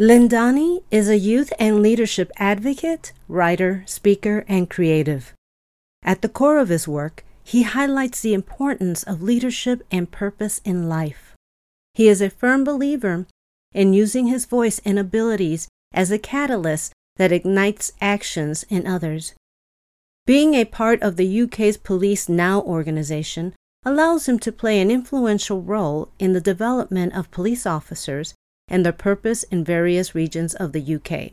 Lindani is a youth and leadership advocate, writer, speaker, and creative. At the core of his work, he highlights the importance of leadership and purpose in life. He is a firm believer in using his voice and abilities as a catalyst that ignites actions in others. Being a part of the UK's Police Now organization allows him to play an influential role in the development of police officers and their purpose in various regions of the UK.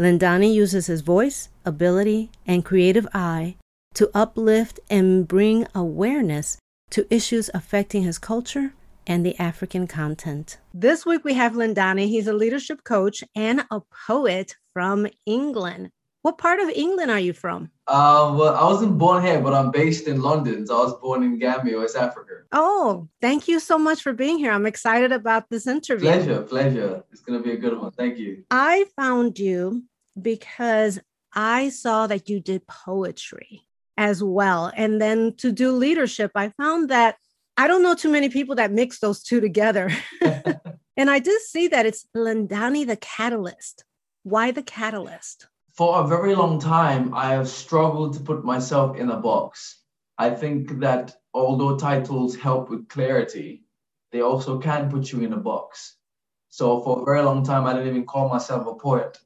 Lindani uses his voice, ability, and creative eye to uplift and bring awareness to issues affecting his culture and the African content. This week we have Lindani. He's a leadership coach and a poet from England. What part of England are you from? Uh, well, I wasn't born here, but I'm based in London. So I was born in Gambia, West Africa. Oh, thank you so much for being here. I'm excited about this interview. Pleasure, pleasure. It's going to be a good one. Thank you. I found you because I saw that you did poetry as well. And then to do leadership, I found that I don't know too many people that mix those two together. and I did see that it's Lindani the Catalyst. Why the Catalyst? For a very long time, I have struggled to put myself in a box. I think that although titles help with clarity, they also can put you in a box. So for a very long time, I didn't even call myself a poet.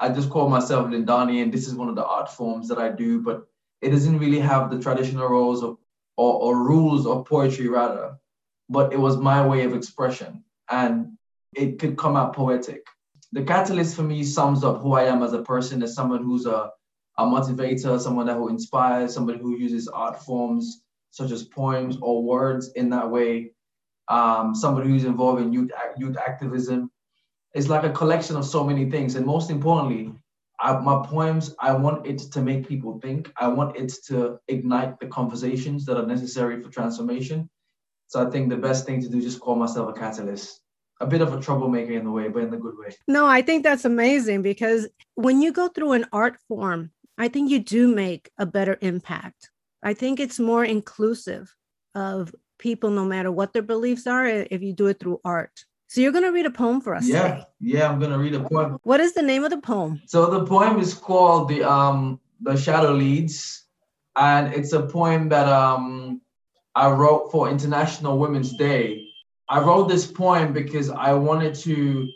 I just call myself Lindani, and this is one of the art forms that I do, but it doesn't really have the traditional roles of, or, or rules of poetry, rather. But it was my way of expression, and it could come out poetic the catalyst for me sums up who I am as a person as someone who's a, a motivator, someone that who inspires, somebody who uses art forms such as poems or words in that way, um, somebody who's involved in youth, youth activism. It's like a collection of so many things. And most importantly, I, my poems, I want it to make people think. I want it to ignite the conversations that are necessary for transformation. So I think the best thing to do is just call myself a catalyst a bit of a troublemaker in the way, but in the good way. No, I think that's amazing because when you go through an art form, I think you do make a better impact. I think it's more inclusive of people, no matter what their beliefs are, if you do it through art. So you're going to read a poem for us. Yeah, today. yeah, I'm going to read a poem. What is the name of the poem? So the poem is called the um the Shadow Leads, and it's a poem that um I wrote for International Women's Day I wrote this poem because I wanted to,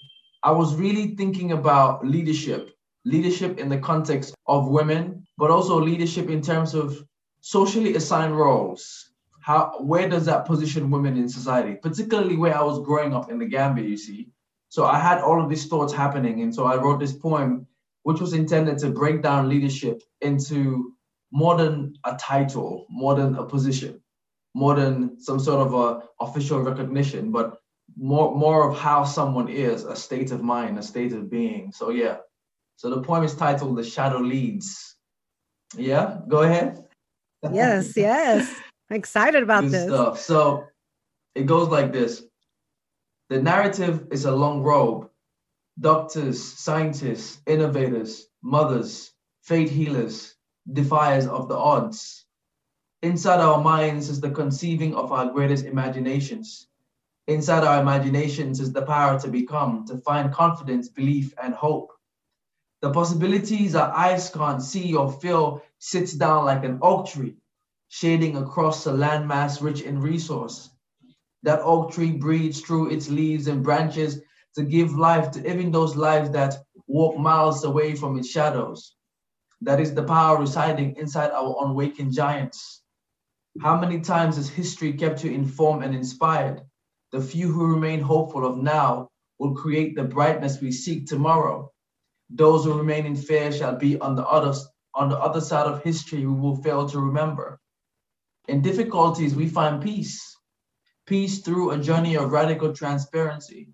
I was really thinking about leadership, leadership in the context of women, but also leadership in terms of socially assigned roles. How, where does that position women in society, particularly where I was growing up in the Gambia, you see? So I had all of these thoughts happening. And so I wrote this poem, which was intended to break down leadership into more than a title, more than a position more than some sort of a official recognition, but more more of how someone is, a state of mind, a state of being. So yeah. So the poem is titled The Shadow Leads. Yeah, go ahead. Yes, yes. I'm excited about Good this. Stuff. So it goes like this. The narrative is a long robe. Doctors, scientists, innovators, mothers, fate healers, defiers of the odds, Inside our minds is the conceiving of our greatest imaginations. Inside our imaginations is the power to become, to find confidence, belief, and hope. The possibilities our eyes can't see or feel sits down like an oak tree, shading across a landmass rich in resource. That oak tree breathes through its leaves and branches to give life to even those lives that walk miles away from its shadows. That is the power residing inside our unwakened giants. How many times has history kept you informed and inspired? The few who remain hopeful of now will create the brightness we seek tomorrow. Those who remain in fear shall be on the other, on the other side of history we will fail to remember. In difficulties, we find peace. Peace through a journey of radical transparency.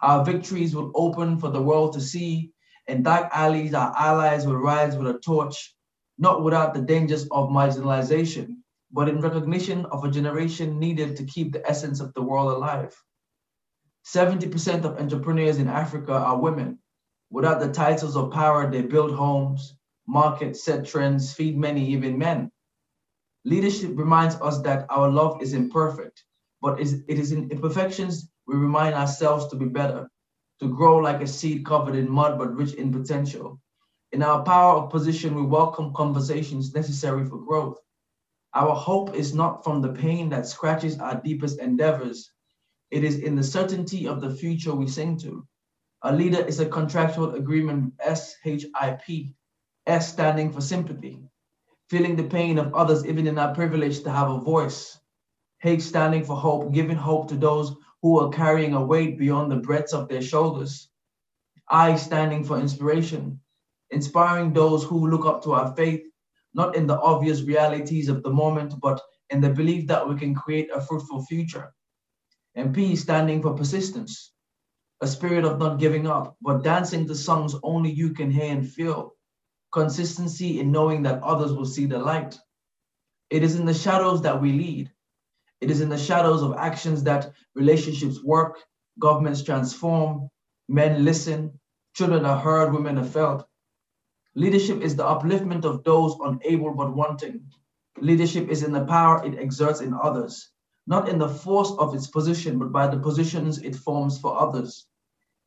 Our victories will open for the world to see, In dark alleys, our allies will rise with a torch, not without the dangers of marginalization, but in recognition of a generation needed to keep the essence of the world alive. 70% of entrepreneurs in Africa are women. Without the titles of power, they build homes, market, set trends, feed many, even men. Leadership reminds us that our love is imperfect, but it is in imperfections we remind ourselves to be better, to grow like a seed covered in mud but rich in potential. In our power of position, we welcome conversations necessary for growth. Our hope is not from the pain that scratches our deepest endeavors. It is in the certainty of the future we sing to. A leader is a contractual agreement, S-H-I-P, S standing for sympathy, feeling the pain of others even in our privilege to have a voice. H standing for hope, giving hope to those who are carrying a weight beyond the breadth of their shoulders. I standing for inspiration, inspiring those who look up to our faith, not in the obvious realities of the moment, but in the belief that we can create a fruitful future. And P standing for persistence, a spirit of not giving up, but dancing to songs only you can hear and feel. Consistency in knowing that others will see the light. It is in the shadows that we lead. It is in the shadows of actions that relationships work, governments transform, men listen, children are heard, women are felt. Leadership is the upliftment of those unable but wanting. Leadership is in the power it exerts in others, not in the force of its position, but by the positions it forms for others.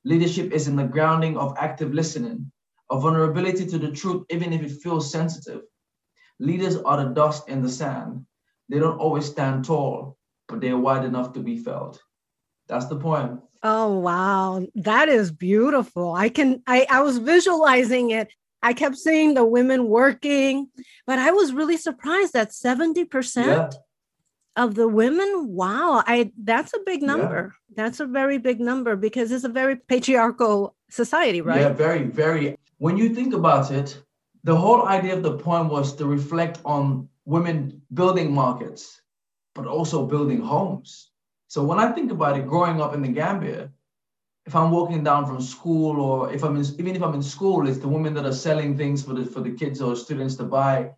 Leadership is in the grounding of active listening, a vulnerability to the truth, even if it feels sensitive. Leaders are the dust in the sand. They don't always stand tall, but they're wide enough to be felt. That's the poem. Oh wow, that is beautiful. I can I I was visualizing it. I kept seeing the women working, but I was really surprised that 70% yeah. of the women wow i that's a big number. Yeah. that's a very big number because it's a very patriarchal society right? Yeah very very. When you think about it the whole idea of the poem was to reflect on women building markets but also building homes. So when i think about it growing up in the gambia if i'm walking down from school or if i'm in, even if i'm in school it's the women that are selling things for the for the kids or students to buy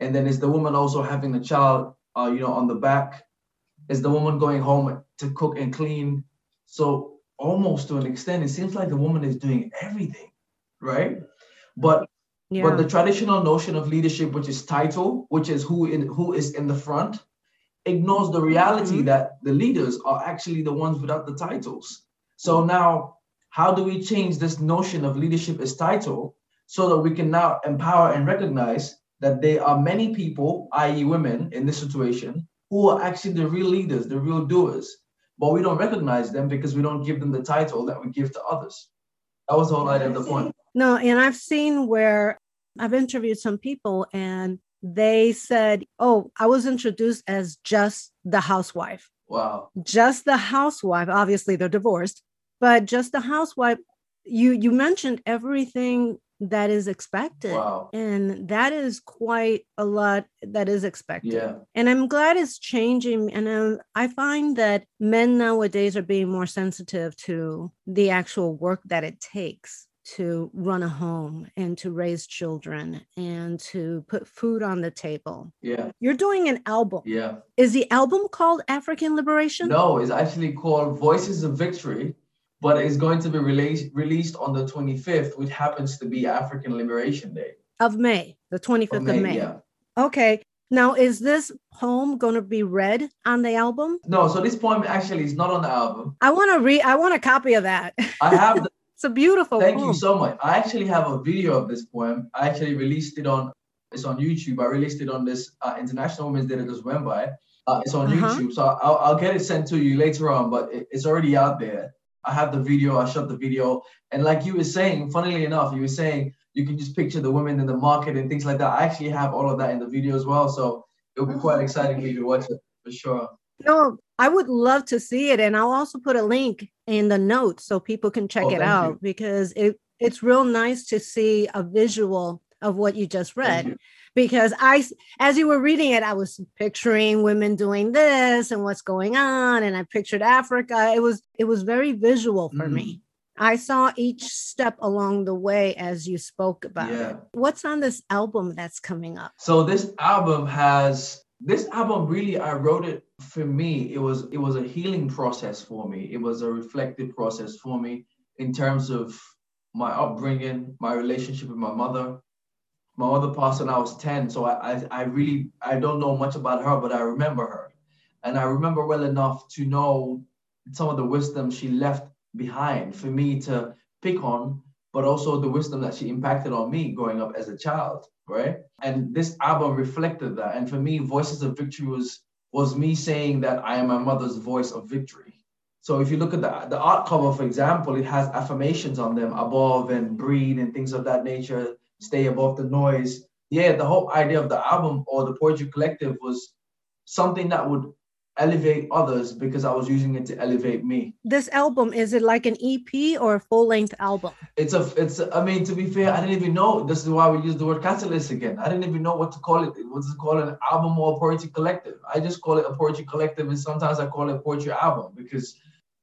and then it's the woman also having the child uh, you know, on the back is the woman going home to cook and clean. So almost to an extent, it seems like the woman is doing everything, right? But yeah. but the traditional notion of leadership, which is title, which is who in who is in the front, ignores the reality mm-hmm. that the leaders are actually the ones without the titles. So now, how do we change this notion of leadership as title so that we can now empower and recognize that there are many people, i.e., women in this situation, who are actually the real leaders, the real doers, but we don't recognize them because we don't give them the title that we give to others. That was the whole idea of the point. No, and I've seen where I've interviewed some people and they said, Oh, I was introduced as just the housewife. Wow. Just the housewife. Obviously, they're divorced, but just the housewife. You you mentioned everything that is expected. Wow. And that is quite a lot that is expected. Yeah. And I'm glad it's changing. And um, I find that men nowadays are being more sensitive to the actual work that it takes to run a home and to raise children and to put food on the table. Yeah. You're doing an album. Yeah. Is the album called African Liberation? No, it's actually called Voices of Victory but it's going to be released released on the 25th, which happens to be African Liberation Day of May, the 25th of May. Of May. Yeah. Okay. Now, is this poem going to be read on the album? No. So this poem actually is not on the album. I want to read. I want a copy of that. I have. The, it's a beautiful. Thank poem. you so much. I actually have a video of this poem. I actually released it on. It's on YouTube. I released it on this uh, International Women's Day that just went by. Uh, it's on uh-huh. YouTube, so I'll, I'll get it sent to you later on. But it, it's already out there. I have the video, I shot the video. And like you were saying, funnily enough, you were saying you can just picture the women in the market and things like that. I actually have all of that in the video as well. So it'll be quite exciting for you to watch it for sure. No, I would love to see it. And I'll also put a link in the notes so people can check oh, it out you. because it, it's real nice to see a visual of what you just read because I, as you were reading it, I was picturing women doing this and what's going on, and I pictured Africa. It was it was very visual for mm. me. I saw each step along the way as you spoke about Yeah. it. What's on this album that's coming up? So this album has this album really I wrote it for me. It was it was a healing process for me. It was a reflective process for me in terms of my upbringing, my relationship with my mother. My mother passed when I was 10, so I, I I really I don't know much about her, but I remember her. And I remember well enough to know some of the wisdom she left behind for me to pick on, but also the wisdom that she impacted on me growing up as a child, right? And this album reflected that. And for me, Voices of Victory was was me saying that I am my mother's voice of victory. So if you look at the, the art cover, for example, it has affirmations on them above and breathe and things of that nature, stay above the noise. Yeah, the whole idea of the album or the poetry collective was something that would elevate others because I was using it to elevate me. This album, is it like an EP or a full length album? It's a, it's. A, I mean, to be fair, I didn't even know. This is why we use the word catalyst again. I didn't even know what to call it. What's it called? An album or a poetry collective? I just call it a poetry collective, and sometimes I call it a poetry album because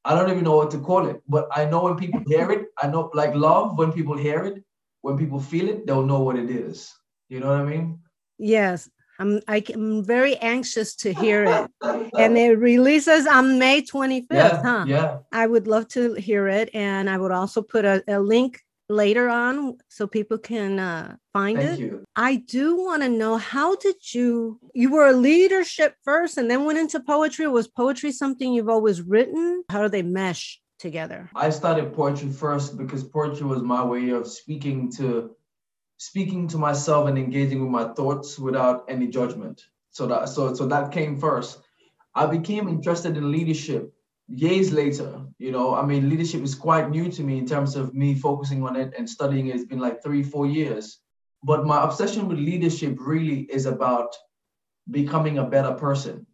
I don't even know what to call it. But I know when people hear it, I know like love. When people hear it, when people feel it, they'll know what it is. You know what I mean? Yes. I'm, I, am very anxious to hear it. And it releases on May 25th, Yeah, huh? yeah. I would love to hear it. And I would also put a, a link later on so people can uh, find Thank it. you. I do want to know how did you you were a leadership first and then went into poetry? Was poetry something you've always written? How do they mesh together? I started poetry first because poetry was my way of speaking to speaking to myself and engaging with my thoughts without any judgment. So that so so that came first. I became interested in leadership years later. You know, I mean, leadership is quite new to me in terms of me focusing on it and studying it. It's been like three, four years. But my obsession with leadership really is about becoming a better person.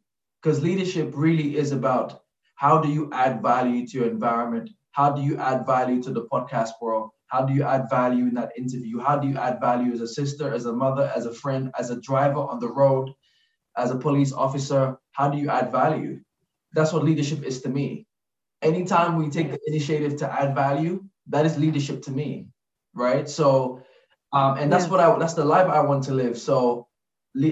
Because leadership really is about how do you add value to your environment? How do you add value to the podcast world? How do you add value in that interview? How do you add value as a sister, as a mother, as a friend, as a driver on the road, as a police officer? How do you add value? That's what leadership is to me. Anytime we take the initiative to add value, that is leadership to me, right? So, um, and that's Yeah. what I that's the life I want to live. So,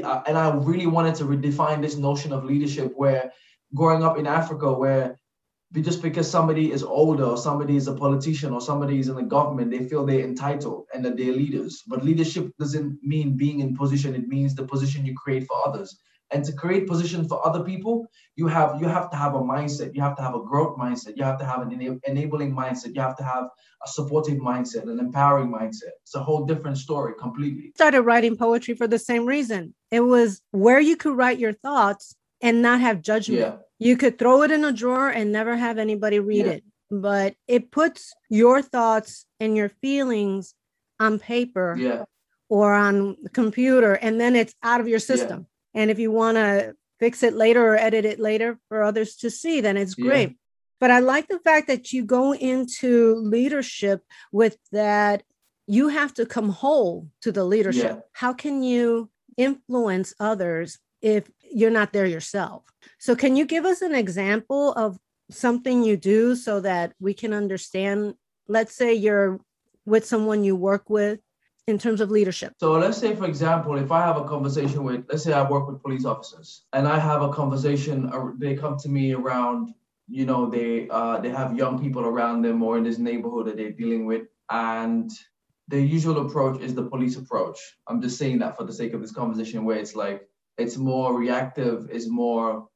uh, and I really wanted to redefine this notion of leadership where growing up in Africa, where just because somebody is older or somebody is a politician or somebody is in the government, they feel they're entitled and that they're leaders. But leadership doesn't mean being in position, it means the position you create for others. And to create position for other people, you have you have to have a mindset. You have to have a growth mindset. You have to have an ena- enabling mindset. You have to have a supportive mindset, an empowering mindset. It's a whole different story completely. Started writing poetry for the same reason. It was where you could write your thoughts and not have judgment. Yeah. You could throw it in a drawer and never have anybody read Yeah. it, but it puts your thoughts and your feelings on paper Yeah. or on the computer, and then it's out of your system. And if you want to fix it later or edit it later for others to see, then it's Yeah. great. But I like the fact that you go into leadership with that you have to come whole to the leadership. Yeah. How can you influence others if you're not there yourself? So, can you give us an example of something you do so that we can understand? Let's say you're with someone you work with in terms of leadership. So let's say, for example, if I have a conversation with, let's say I work with police officers, and I have a conversation, uh, they come to me around, you know, they uh, they have young people around them or in this neighborhood that they're dealing with, and the usual approach is the police approach. I'm just saying that for the sake of this conversation, where it's like it's more reactive, it's more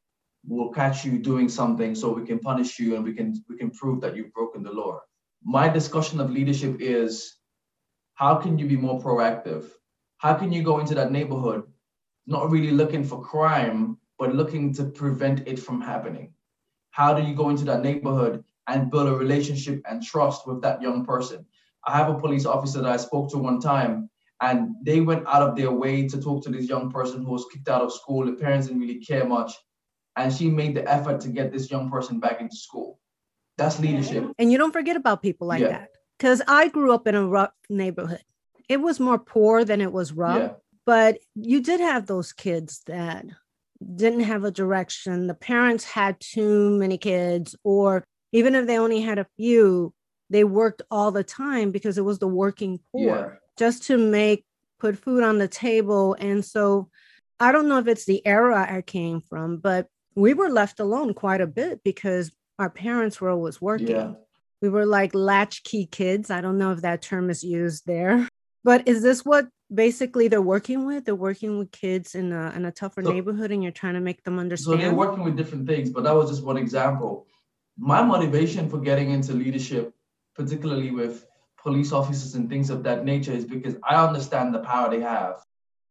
we'll catch you doing something so we can punish you and we can we can prove that you've broken the law. My discussion of leadership is how can you be more proactive? How can you go into that neighborhood not really looking for crime, but looking to prevent it from happening? How do you go into that neighborhood and build a relationship and trust with that young person? I have a police officer that I spoke to one time, and they went out of their way to talk to this young person who was kicked out of school. The parents didn't really care much. And she made the effort to get this young person back into school. That's leadership. And you don't forget about people like Yeah. that. Because I grew up in a rough neighborhood. It was more poor than it was rough, Yeah. but you did have those kids that didn't have a direction. The parents had too many kids, or even if they only had a few, they worked all the time because it was the working poor Yeah. Just to make put food on the table. And so i don't know if it's the era i came from but we were left alone quite a bit because our parents were always working. Yeah. we were like latchkey kids. I don't know if that term is used there. But is this what basically they're working with? They're working with kids in a, in a tougher So- neighborhood and you're trying to make them understand So they're working with different things, but that was just one example. My motivation for getting into leadership, particularly with police officers and things of that nature, is because I understand the power they have.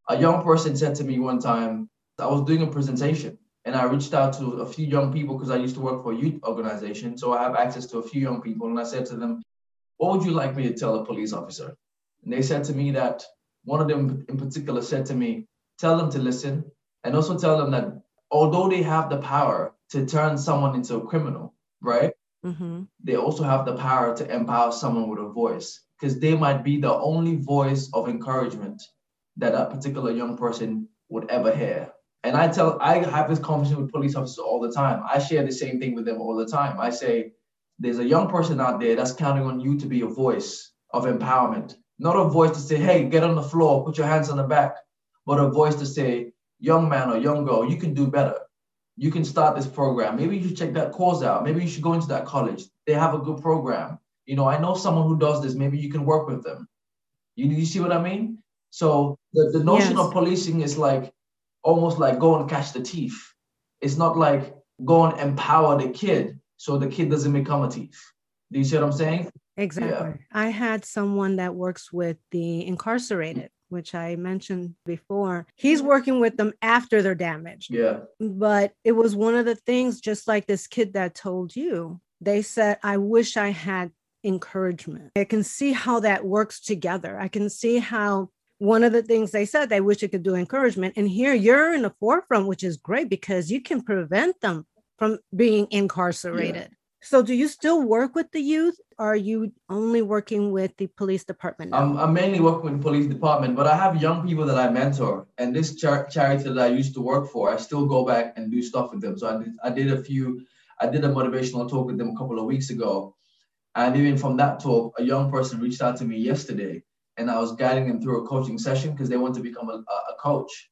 A young person said to me one time, I was doing a presentation and I reached out to a few young people because I used to work for a youth organization. So I have access to a few young people. And I said to them, What would you like me to tell a police officer? And they said to me that one of them in particular said to me, Tell them to listen and also tell them that although they have the power to turn someone into a criminal, right? Hmm They also have the power to empower someone with a voice because they might be the only voice of encouragement that that particular young person would ever hear. And I tell, I have this conversation with police officers all the time. I share the same thing with them all the time. I say, there's a young person out there that's counting on you to be a voice of empowerment, not a voice to say, hey, get on the floor, put your hands on the back, but a voice to say, young man or young girl, you can do better. You can start this program. Maybe you should check that course out. Maybe you should go into that college. They have a good program. You know, I know someone who does this. Maybe you can work with them. You, you see what I mean? So the, the notion Yes. of policing is like almost like go and catch the thief. It's not like go and empower the kid so the kid doesn't become a thief. Do you see what I'm saying? Exactly. I had someone that works with the incarcerated, which I mentioned before. He's mm-hmm. working with them after they're damaged. Yeah. But it was one of the things, just like this kid that told you, they said, I wish I had encouragement. I can see how that works together. I can see how one of the things they said they wish they could do encouragement. And here you're in the forefront, which is great because you can prevent them from being incarcerated. So, do you still work with the youth? Or are you only working with the police department? I'm, I'm mainly working with the police department, but I have young people that I mentor. And this char- charity that I used to work for, I still go back and do stuff with them. So I did, I did a few, I did a motivational talk with them a couple of weeks ago. And even from that talk, a young person reached out to me yesterday and I was guiding them through a coaching session because they want to become a, a coach.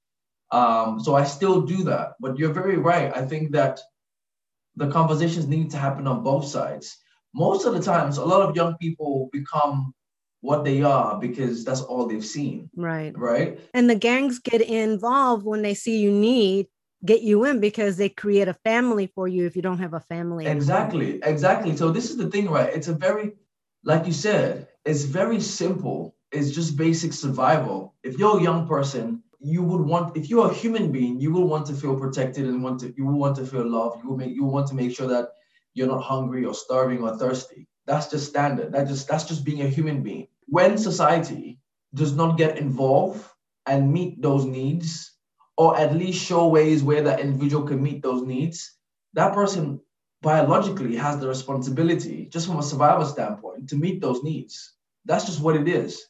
Um, so I still do that. But you're very right. I think that the conversations need to happen on both sides. Most of the times, a lot of young people become what they are because that's all they've seen, right. right? And the gangs get involved when they see you need, get you in because they create a family for you if you don't have a family. Exactly, exactly. So this is the thing, right? It's a very, like you said, it's very simple. It's just basic survival. If you're a young person, you would want, if you're a human being, you will want to feel protected and want to, you will want to feel loved. You will make, you will want to make sure that you're not hungry or starving or thirsty. That's just standard. That just, that's just being a human being. When society does not get involved and meet those needs, or at least show ways where that individual can meet those needs, that person biologically has the responsibility, just from a survival standpoint, to meet those needs. That's just what it is.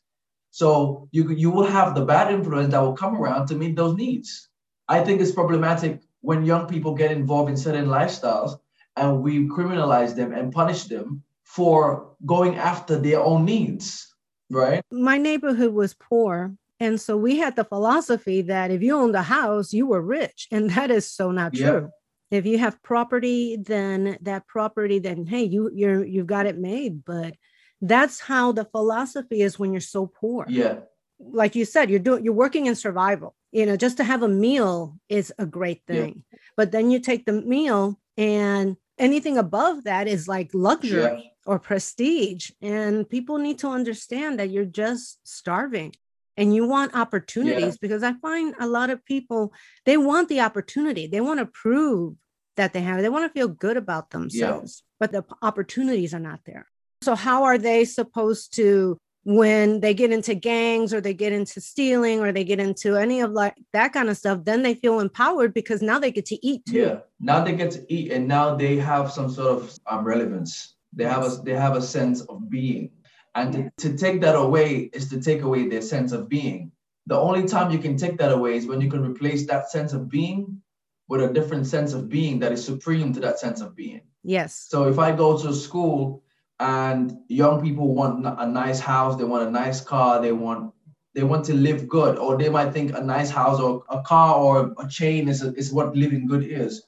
So you you will have the bad influence that will come around to meet those needs. I think it's problematic when young people get involved in certain lifestyles and we criminalize them and punish them for going after their own needs, right? My neighborhood was poor. And so we had the philosophy that if you owned a house, you were rich. And that is so not Yeah. true. If you have property, then that property, then hey, you you're you've got it made. But that's how the philosophy is when you're so poor. Yeah, like you said, you're doing you're working in survival. You know, just to have a meal is a great Yeah. thing. But then you take the meal and anything above that is like luxury or prestige. And people need to understand that you're just starving and you want opportunities because I find a lot of people they want the opportunity. They want to prove that they have. They want to feel good about themselves, but the opportunities are not there. So how are they supposed to when they get into gangs or they get into stealing or they get into any of like that kind of stuff, then they feel empowered because now they get to eat too. Yeah. Now they get to eat, and now they have some sort of um, relevance. They have a they have a sense of being, and to, to take that away is to take away their sense of being. The only time you can take that away is when you can replace that sense of being with a different sense of being that is supreme to that sense of being. Yes. So if I go to a school and young people want a nice house, they want a nice car, they want they want to live good, or they might think a nice house or a car or a chain is, is what living good is.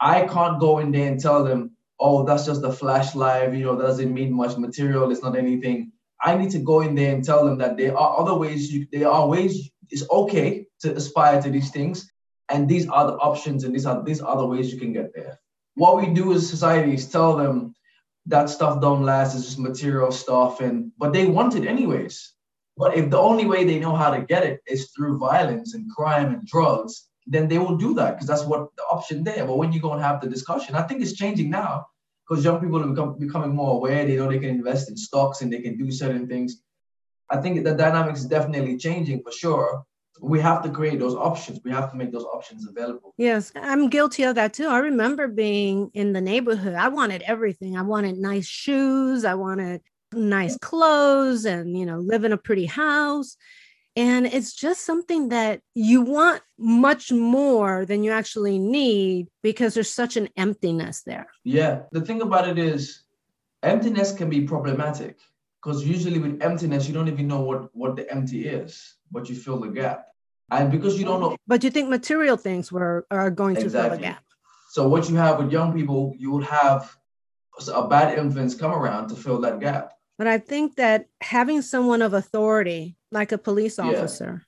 I can't go in there and tell them, oh, that's just a flash life, you know, that doesn't mean much material, it's not anything. I need to go in there and tell them that there are other ways, you, there are ways, it's okay to aspire to these things. And these are the options and these are these are the ways you can get there. What we do as society is tell them that stuff don't last, it's just material stuff, and but they want it anyways. But if the only way they know how to get it is through violence and crime and drugs, then they will do that because that's what the option there. But when you go and have the discussion, I think it's changing now because young people are become, becoming more aware. They know they can invest in stocks and they can do certain things. I think the dynamics is definitely changing for sure. We have to create those options. We have to make those options available. Yes, I'm guilty of that too. I remember being in the neighborhood. I wanted everything. I wanted nice shoes. I wanted nice clothes and, you know, live in a pretty house. And it's just something that you want much more than you actually need because there's such an emptiness there. Yeah. The thing about it is, emptiness can be problematic because usually with emptiness, you don't even know what, what the empty is, but you fill the gap. And because you don't know. But you think material things were are going exactly. to fill the gap. So what you have with young people, you will have a bad influence come around to fill that gap. But I think that having someone of authority, like a police officer, yeah.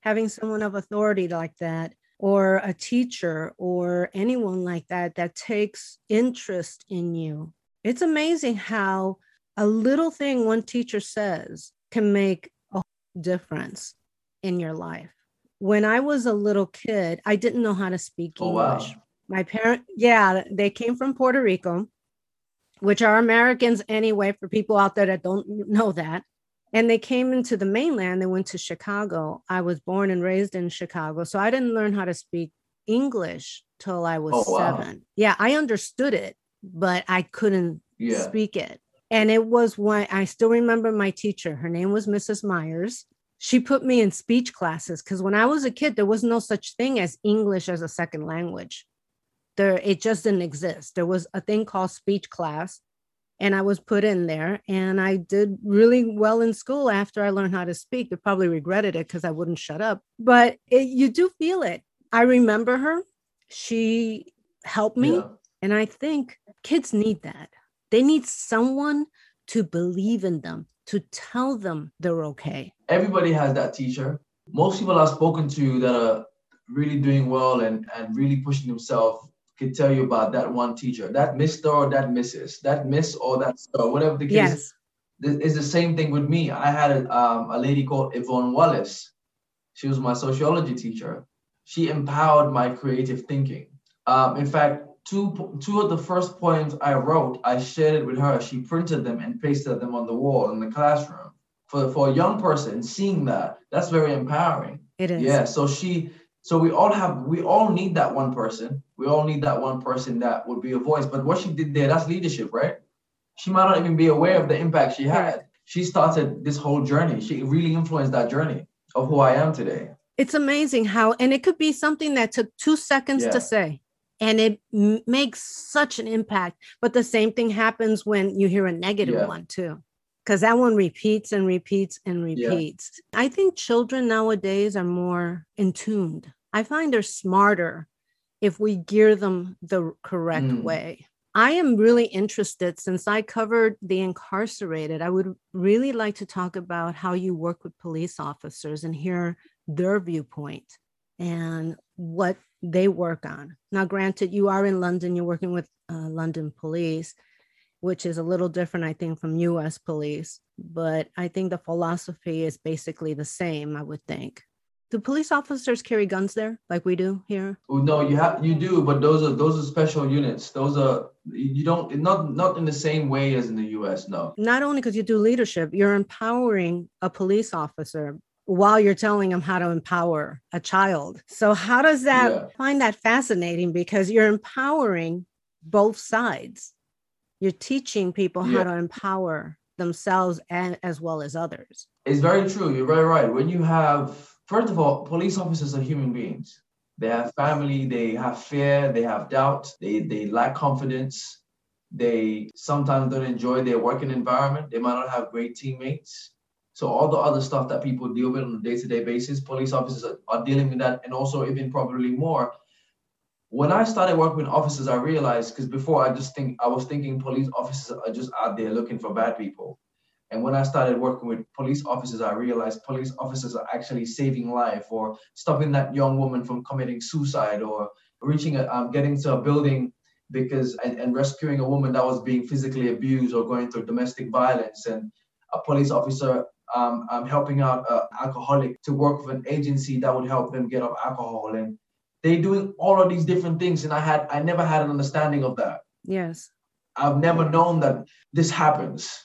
having someone of authority like that, or a teacher, or anyone like that, that takes interest in you, it's amazing how a little thing one teacher says can make a difference in your life. When I was a little kid, I didn't know how to speak oh, English. Wow. My parent, yeah, they came from Puerto Rico which are Americans anyway, for people out there that don't know that. And they came into the mainland, they went to Chicago. I was born and raised in Chicago. So I didn't learn how to speak English till I was oh, wow. seven. Yeah, I understood it, but I couldn't yeah. speak it. And it was when I still remember my teacher. Her name was Mrs. Myers. She put me in speech classes because when I was a kid, there was no such thing as English as a second language. There it just didn't exist. There was a thing called speech class and i was put in there and i did really well in school after i learned how to speak. I probably regretted it because i wouldn't shut up but it, you do feel it. I remember her. She helped me yeah. and i think kids need that. They need someone to believe in them to tell them they're okay everybody has that teacher most people i've spoken to that are really doing well and, and really pushing themselves could tell you about that one teacher, that Mr. or that Mrs., that Miss or that Sir, whatever the case. Yes. It's the same thing with me. I had a, um, a lady called Yvonne Wallace. She was my sociology teacher. She empowered my creative thinking. Um, in fact, two two of the first poems I wrote, I shared it with her. She printed them and pasted them on the wall in the classroom. For for a young person, seeing that, that's very empowering. It is. Yeah. So she so we all have we all need that one person we all need that one person that would be a voice. But what she did there, that's leadership, right? She might not even be aware of the impact she had. She started this whole journey. She really influenced that journey of who I am today. It's amazing how, and it could be something that took two seconds yeah. to say, and it m- makes such an impact. But the same thing happens when you hear a negative yeah. one too because that one repeats and repeats and repeats. Yeah. I think children nowadays are more in tuned. I find they're smarter if we gear them the correct mm. way. I am really interested since I covered the incarcerated. I would really like to talk about how you work with police officers and hear their viewpoint and what they work on. Now, granted, you are in London, you're working with uh, London police, which is a little different, I think, from US police, but I think the philosophy is basically the same, I would think. Do police officers carry guns there like we do here? No you have you do but those are those are special units. Those are you don't not not in the same way as in the us no. Not only because you do leadership you're empowering a police officer while you're telling them how to empower a child so how does that yeah. find that fascinating because you're empowering both sides you're teaching people yeah. how to empower themselves and as well as others it's very true you're very right when you have First of all, police officers are human beings. They have family, they have fear, they have doubt, they, they lack confidence. They sometimes don't enjoy their working environment. They might not have great teammates. So all the other stuff that people deal with on a day-to-day basis, police officers are, dealing with that, and also even probably more. When I started working with officers, I realized because before I just think I was thinking police officers are just out there looking for bad people. And when I started working with police officers, I realized police officers are actually saving life or stopping that young woman from committing suicide or reaching a, um, getting to a building because and, and rescuing a woman that was being physically abused or going through domestic violence and a police officer um, um, helping out an alcoholic to work with an agency that would help them get off alcohol. And they're doing all of these different things. And i had i never had an understanding of that. Yes. I've never known that this happens.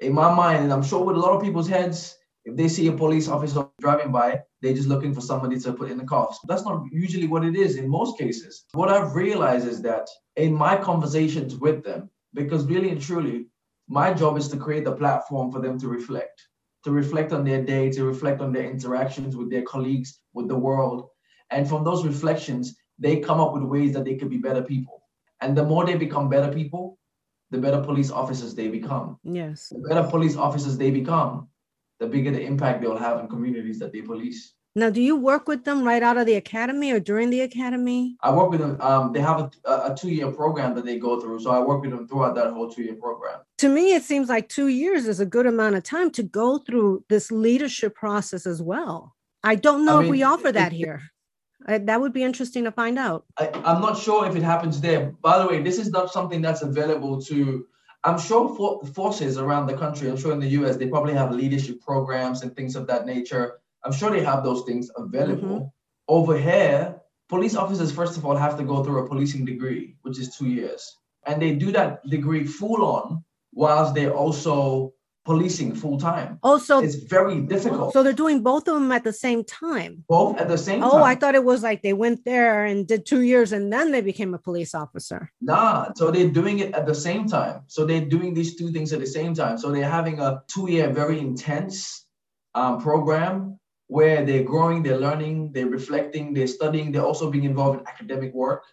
In my mind and i'm sure with a lot of people's heads if they see a police officer driving by they're just looking for somebody to put in the cuffs. That's not usually what it is in most cases. What i've realized is that in my conversations with them because really and truly my job is to create the platform for them to reflect to reflect on their day to reflect on their interactions with their colleagues with the world and from those reflections, they come up with ways that they could be better people. And the more they become better people, the better police officers they become. Yes. The better police officers they become, the bigger the impact they'll have in communities that they police. Now, do you work with them right out of the academy or during the academy? I work with them. Um, they have a, a two year program that they go through. So I work with them throughout that whole two year program. To me, it seems like two years is a good amount of time to go through this leadership process as well. I don't know I mean, if we offer that it, here. I, that would be interesting to find out. I, I'm not sure if it happens there. By the way, this is not something that's available to. I'm sure for forces around the country. I'm sure in the U.S. they probably have leadership programs and things of that nature. I'm sure they have those things available. Mm-hmm. Over here, police officers first of all have to go through a policing degree, which is two years, and they do that degree full on whilst they're also policing full time. Oh, so it's very difficult. So they're doing both of them at the same time. Both at the same time. oh, time. I thought it was like they went there and did two years and then they became a police officer. Nah, so they're doing it at the same time. So they're doing these two things at the same time. So they're having a two-year, very intense um, program where they're growing, they're learning, they're reflecting, they're studying, they're also being involved in academic work.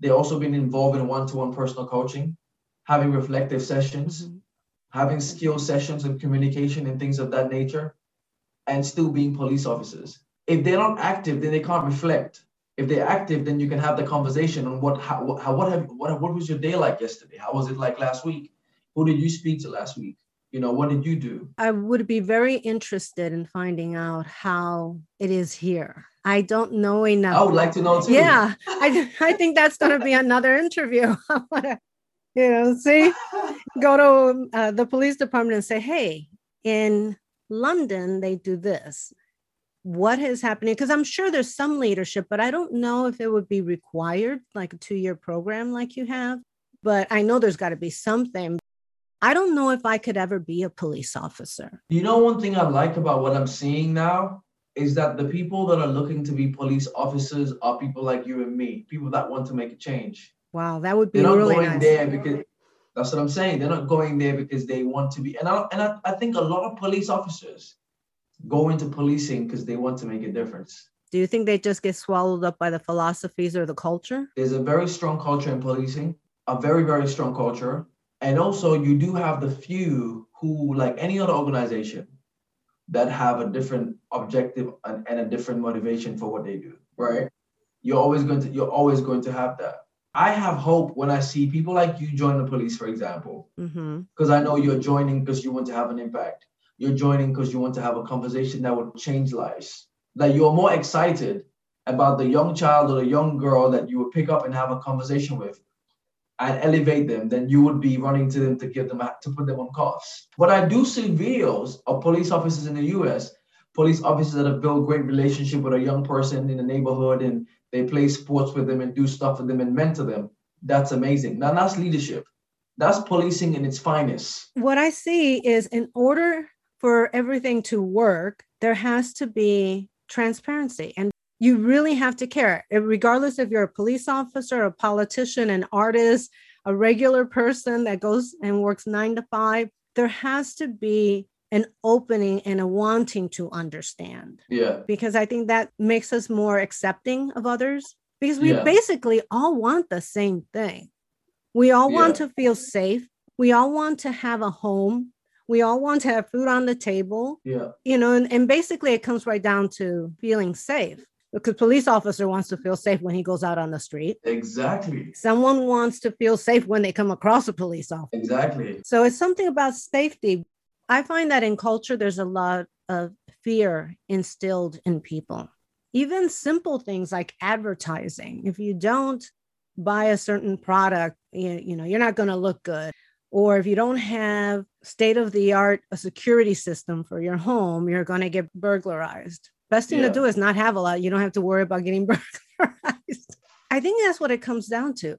They're also being involved in one-to-one personal coaching, having reflective sessions. Mm-hmm having skill sessions and communication and things of that nature, and still being police officers. If they're not active, then they can't reflect. If they're active, then you can have the conversation on what how, how what have what what was your day like yesterday? How was it like last week? Who did you speak to last week? You know, what did you do? I would be very interested in finding out how it is here. I don't know enough. I would like to know too. Yeah, I, I think that's going to be another interview. you know, see, go to uh, the police department and say, hey, in London, they do this. What is happening? Because I'm sure there's some leadership, but I don't know if it would be required, like a two year program like you have. But I know there's got to be something. I don't know if I could ever be a police officer. You know, one thing I like about what I'm seeing now is that the people that are looking to be police officers are people like you and me, people that want to make a change. Wow, that would be They're not really going nice. there because that's what I'm saying. They're not going there because they want to be. And I and I, I think a lot of police officers go into policing because they want to make a difference. Do you think they just get swallowed up by the philosophies or the culture? There's a very strong culture in policing, a very, very strong culture. And also you do have the few who, like any other organization, that have a different objective and, and a different motivation for what they do, right? You're always going to you're always going to have that. I have hope when I see people like you join the police, for example, because mm-hmm. I know you're joining because you want to have an impact. You're joining because you want to have a conversation that would change lives. That you're more excited about the young child or the young girl that you would pick up and have a conversation with and elevate them than you would be running to them to give them to put them on cuffs. But I do see videos of police officers in the US, police officers that have built great relationship with a young person in the neighborhood and they play sports with them and do stuff with them and mentor them. That's amazing. Now that's leadership. That's policing in its finest. What I see is in order for everything to work, there has to be transparency and you really have to care eh, regardless if you're a police officer a politician an artist a regular person that goes and works nine to five there has to be an opening and a wanting to understand. Yeah. Because I think that makes us more accepting of others because we yeah. basically all want the same thing. We all want Yeah. to feel safe. We all want to have a home. We all want to have food on the table. Yeah. You know, and, and basically it comes right down to feeling safe. Because police officer wants to feel safe when he goes out on the street. Exactly. Someone wants to feel safe when they come across a police officer. Exactly. So it's something about safety. I find that in culture, there's a lot of fear instilled in people. Even simple things like advertising. If you don't buy a certain product, you, you know, you're not going to look good. Or if you don't have state of the art a security system for your home, you're going to get burglarized. Best thing Yeah. to do is not have a lot. You don't have to worry about getting burglarized. I think that's what it comes down to,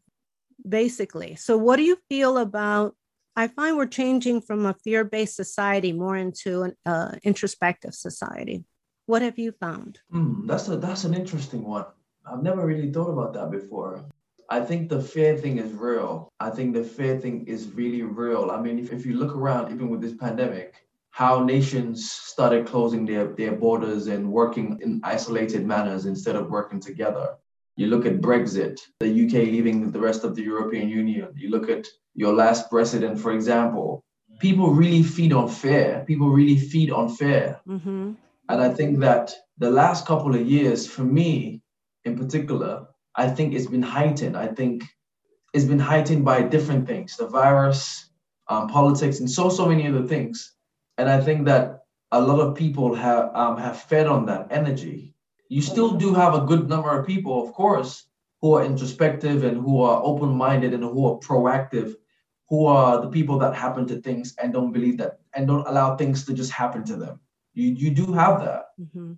basically. So, what do you feel about? I find we're changing from a fear based society more into an uh, introspective society. What have you found? Hmm, that's a that's an interesting one. I've never really thought about that before. I think the fear thing is real. I think the fear thing is really real. I mean, if, if you look around, even with this pandemic, how nations started closing their, their borders and working in isolated manners instead of working together. You look at Brexit, the UK leaving the rest of the European Union. You look at your last president, for example. People really feed on fear. People really feed on fear. Mm-hmm. And I think that the last couple of years, for me in particular, I think it's been heightened. I think it's been heightened by different things the virus, um, politics, and so, so many other things. And I think that a lot of people have, um, have fed on that energy. You still do have a good number of people, of course, who are introspective and who are open minded and who are proactive, who are the people that happen to things and don't believe that and don't allow things to just happen to them. You, you do have that. Mm-hmm.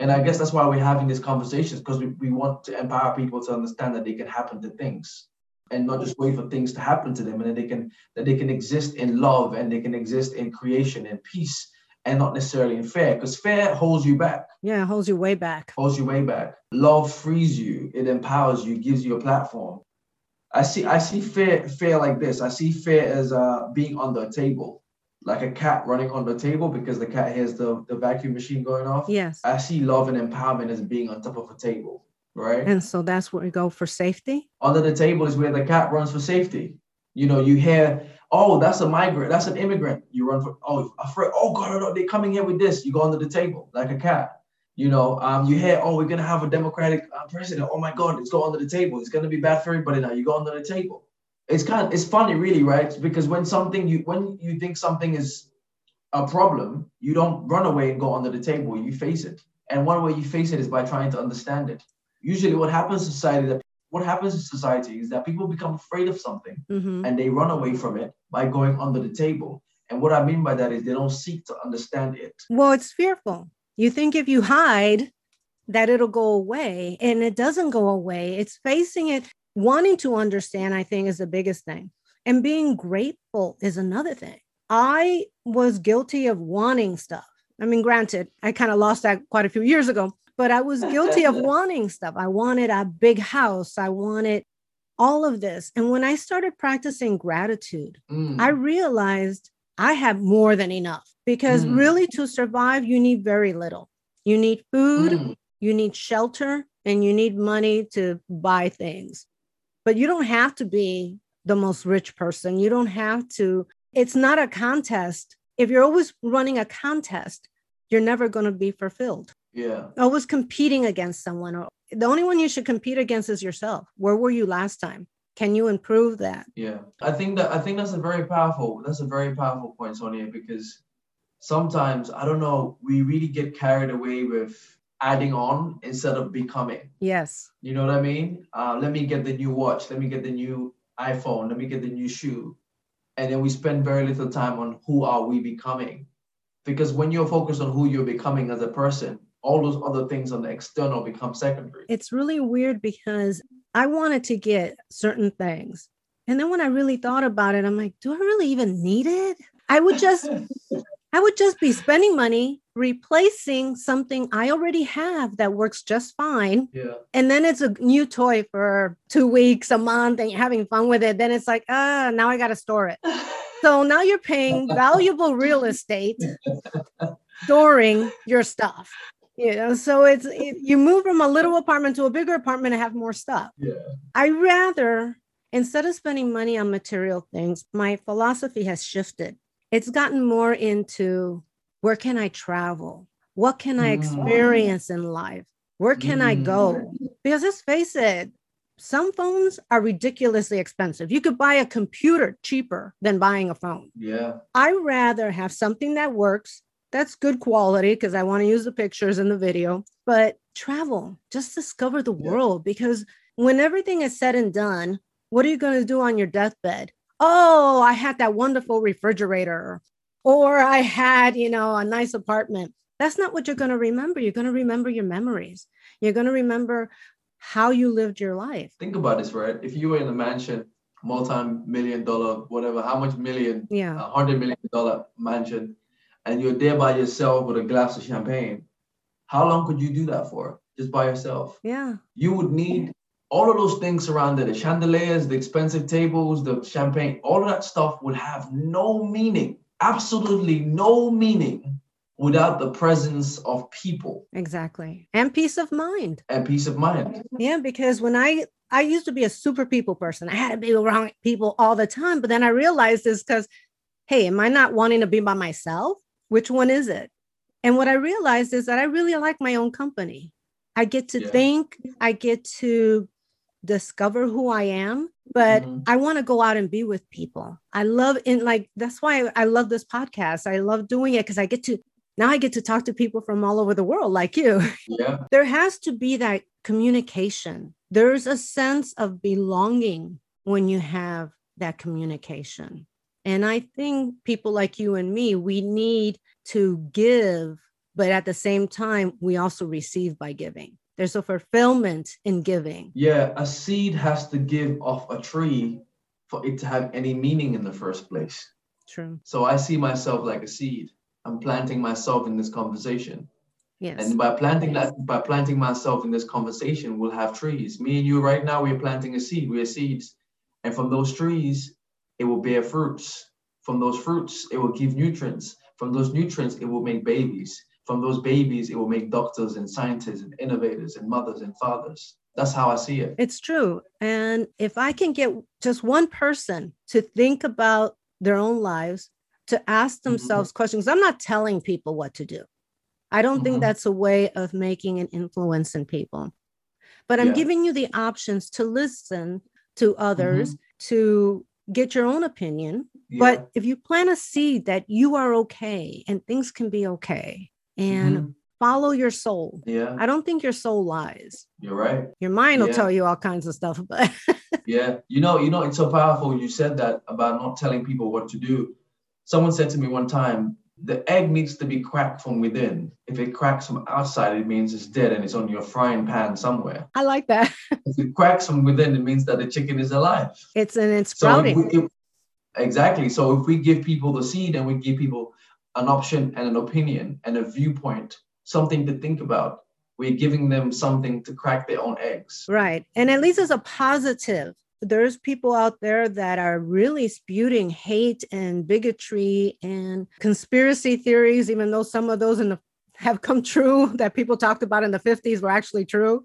And I guess that's why we're having these conversations because we, we want to empower people to understand that they can happen to things and not just wait for things to happen to them and that they can that they can exist in love and they can exist in creation and peace and not necessarily in fear because fear holds you back. Yeah, it holds you way back. holds you way back. Love frees you. It empowers you. Gives you a platform. I see i see fear fear like this. I see fear as uh being on the table like a cat running on the table because the cat hears the, the vacuum machine going off. Yes. I see love and empowerment as being on top of a table, right? And so that's where we go for safety. Under the table is where the cat runs for safety. You know, you hear, oh, that's a migrant, that's an immigrant. You run for, oh, afraid, oh God, no, they're coming here with this. You go under the table like a cat. You know, um, you hear, oh, we're gonna have a Democratic uh, president. Oh my God, let's go under the table. It's gonna be bad for everybody now. You go under the table. It's kind of, it's funny, really, right? Because when something you, when you think something is a problem, you don't run away and go under the table. You face it. And one way you face it is by trying to understand it. Usually, what happens in society that what happens in society is that people become afraid of something Mm-hmm. and they run away from it by going under the table. And what I mean by that is they don't seek to understand it. Well, it's fearful. You think if you hide, that it'll go away, and it doesn't go away. It's facing it, wanting to understand, I think, is the biggest thing. And being grateful is another thing. I was guilty of wanting stuff. I mean, granted, I kind of lost that quite a few years ago, but I was guilty of wanting stuff. I wanted a big house. I wanted all of this. And when I started practicing gratitude, Mm, I realized I have more than enough because Mm. really to survive, you need very little. You need food, mm, you need shelter, and you need money to buy things. But you don't have to be the most rich person. You don't have to, it's not a contest. If you're always running a contest, you're never going to be fulfilled. Yeah. Always competing against someone. Or the only one you should compete against is yourself. Where were you last time? Can you improve that? Yeah, I think that I think that's a very powerful that's a very powerful point, Sonia, because sometimes I don't know we really get carried away with adding on instead of becoming. Yes. You know what I mean? Uh, let me get the new watch. Let me get the new iPhone. Let me get the new shoe, and then we spend very little time on who are we becoming, because when you're focused on who you're becoming as a person, all those other things on the external become secondary. it's really weird because I wanted to get certain things. And then when I really thought about it, I'm like, do I really even need it? I would just I would just be spending money replacing something I already have that works just fine. yeah, And then it's a new toy for 2 weeks, a month and you're having fun with it. Then it's like, ah, now I got to store it. So now you're paying valuable real estate storing your stuff. You know, so it's it, you move from a little apartment to a bigger apartment and have more stuff. yeah, I rather Instead of spending money on material things, my philosophy has shifted. It's gotten more into where can I travel? What can I mm. experience in life? Where can mm. I go? Mm. Because let's face it, some phones are ridiculously expensive. You could buy a computer cheaper than buying a phone. Yeah. I rather have something that works, that's good quality because I want to use the pictures and the video, but travel, just discover the yeah. world because when everything is said and done, what are you going to do on your deathbed? Oh, I had that wonderful refrigerator or I had, you know, a nice apartment. That's not what you're going to remember. You're going to remember your memories. You're going to remember how you lived your life. Think about this, right? If you were in a mansion, multi-million dollar, whatever, how much million, yeah, a hundred million dollar mansion, and you're there by yourself with a glass of champagne, how long could you do that for? Just by yourself? Yeah. You would need all of those things surrounded the chandeliers, the expensive tables, the champagne, all of that stuff would have no meaning, absolutely no meaning without the presence of people. Exactly. And peace of mind. And peace of mind. Yeah, because when I I used to be a super people person. I had to be around people all the time, but then I realized this cuz hey, am I not wanting to be by myself? Which one is it? And what I realized is that I really like my own company. I get to yeah. think, I get to discover who I am, but mm-hmm. I want to go out and be with people. I love in like that's why I love this podcast. I love doing it because I get to now I get to talk to people from all over the world like you. Yeah. there has to be that communication. There's a sense of belonging when you have that communication. And I think people like you and me, we need to give, but at the same time, we also receive by giving. There's a fulfillment in giving. Yeah, a seed has to give off a tree for it to have any meaning in the first place. True. So I see myself like a seed. I'm planting myself in this conversation. Yes. And by planting that, by planting myself in this conversation, we'll have trees. Me and you right now, we're planting a seed. We're seeds. And from those trees, it will bear fruits. From those fruits, it will give nutrients. From those nutrients, it will make babies. From those babies, it will make doctors and scientists and innovators and mothers and fathers. That's how I see it. It's true. And if I can get just one person to think about their own lives to ask mm-hmm. themselves mm-hmm. questions. I'm not telling people what to do. I don't mm-hmm. think that's a way of making an influence in people. But I'm yeah. giving you the options to listen to others, mm-hmm. to get your own opinion. Yeah. But if you plant a seed that you are okay and things can be okay and mm-hmm. follow your soul. Yeah. I don't think your soul lies. You're right. Your mind will yeah. tell you all kinds of stuff, but yeah, you know, you know, it's so powerful. You said that about not telling people what to do Someone said to me one time, the egg needs to be cracked from within. If it cracks from outside, it means it's dead and it's on your frying pan somewhere. I like that. if it cracks from within, it means that the chicken is alive. It's and it's sprouting. So exactly. So if we give people the seed and we give people an option and an opinion and a viewpoint, something to think about, we're giving them something to crack their own eggs. Right. And at least it's a positive there's people out there that are really spewing hate and bigotry and conspiracy theories, even though some of those in the, have come true that people talked about in the 50s were actually true.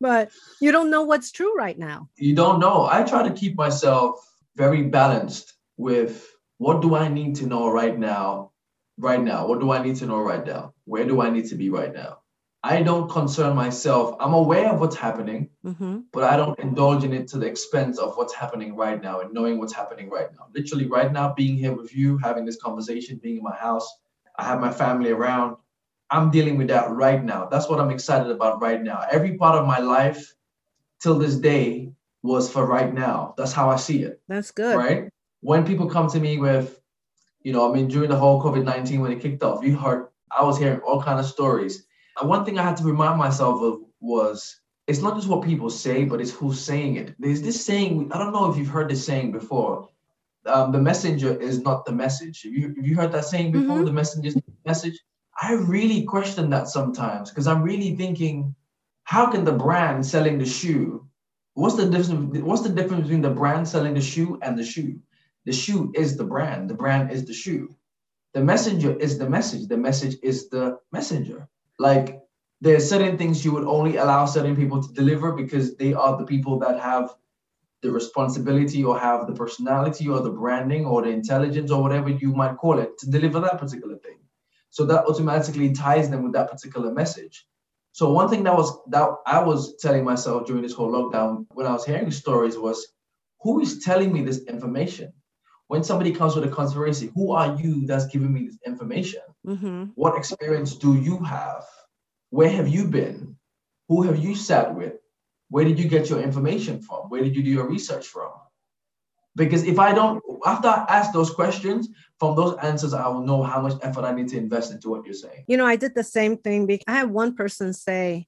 But you don't know what's true right now. You don't know. I try to keep myself very balanced with what do I need to know right now? Right now, what do I need to know right now? Where do I need to be right now? I don't concern myself. I'm aware of what's happening, mm-hmm. but I don't indulge in it to the expense of what's happening right now and knowing what's happening right now. Literally, right now, being here with you, having this conversation, being in my house, I have my family around. I'm dealing with that right now. That's what I'm excited about right now. Every part of my life till this day was for right now. That's how I see it. That's good. Right? When people come to me with, you know, I mean, during the whole COVID 19, when it kicked off, you heard, I was hearing all kind of stories one thing I had to remind myself of was it's not just what people say, but it's who's saying it. There's this saying, I don't know if you've heard this saying before. Um, the messenger is not the message. Have you, have you heard that saying before? Mm-hmm. The messenger is the message. I really question that sometimes because I'm really thinking, how can the brand selling the shoe? What's the difference? What's the difference between the brand selling the shoe and the shoe? The shoe is the brand. The brand is the shoe. The messenger is the message. The message is the messenger. Like there's certain things you would only allow certain people to deliver because they are the people that have the responsibility or have the personality or the branding or the intelligence or whatever you might call it to deliver that particular thing. So that automatically ties them with that particular message. So one thing that was that I was telling myself during this whole lockdown when I was hearing stories was, who is telling me this information? When somebody comes with a conspiracy, who are you that's giving me this information? Mm-hmm. What experience do you have? Where have you been? Who have you sat with? Where did you get your information from? Where did you do your research from? Because if I don't, after I ask those questions, from those answers, I will know how much effort I need to invest into what you're saying. You know, I did the same thing. Because I had one person say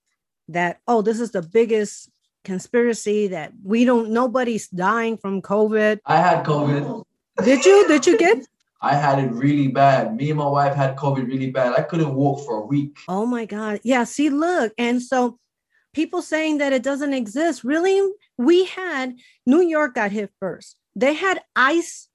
that, oh, this is the biggest conspiracy that we don't, nobody's dying from COVID. I had COVID. Did you? Did you get? I had it really bad. Me and my wife had COVID really bad. I couldn't walk for a week. Oh my God. Yeah. See, look. And so people saying that it doesn't exist. Really? We had New York got hit first they had ice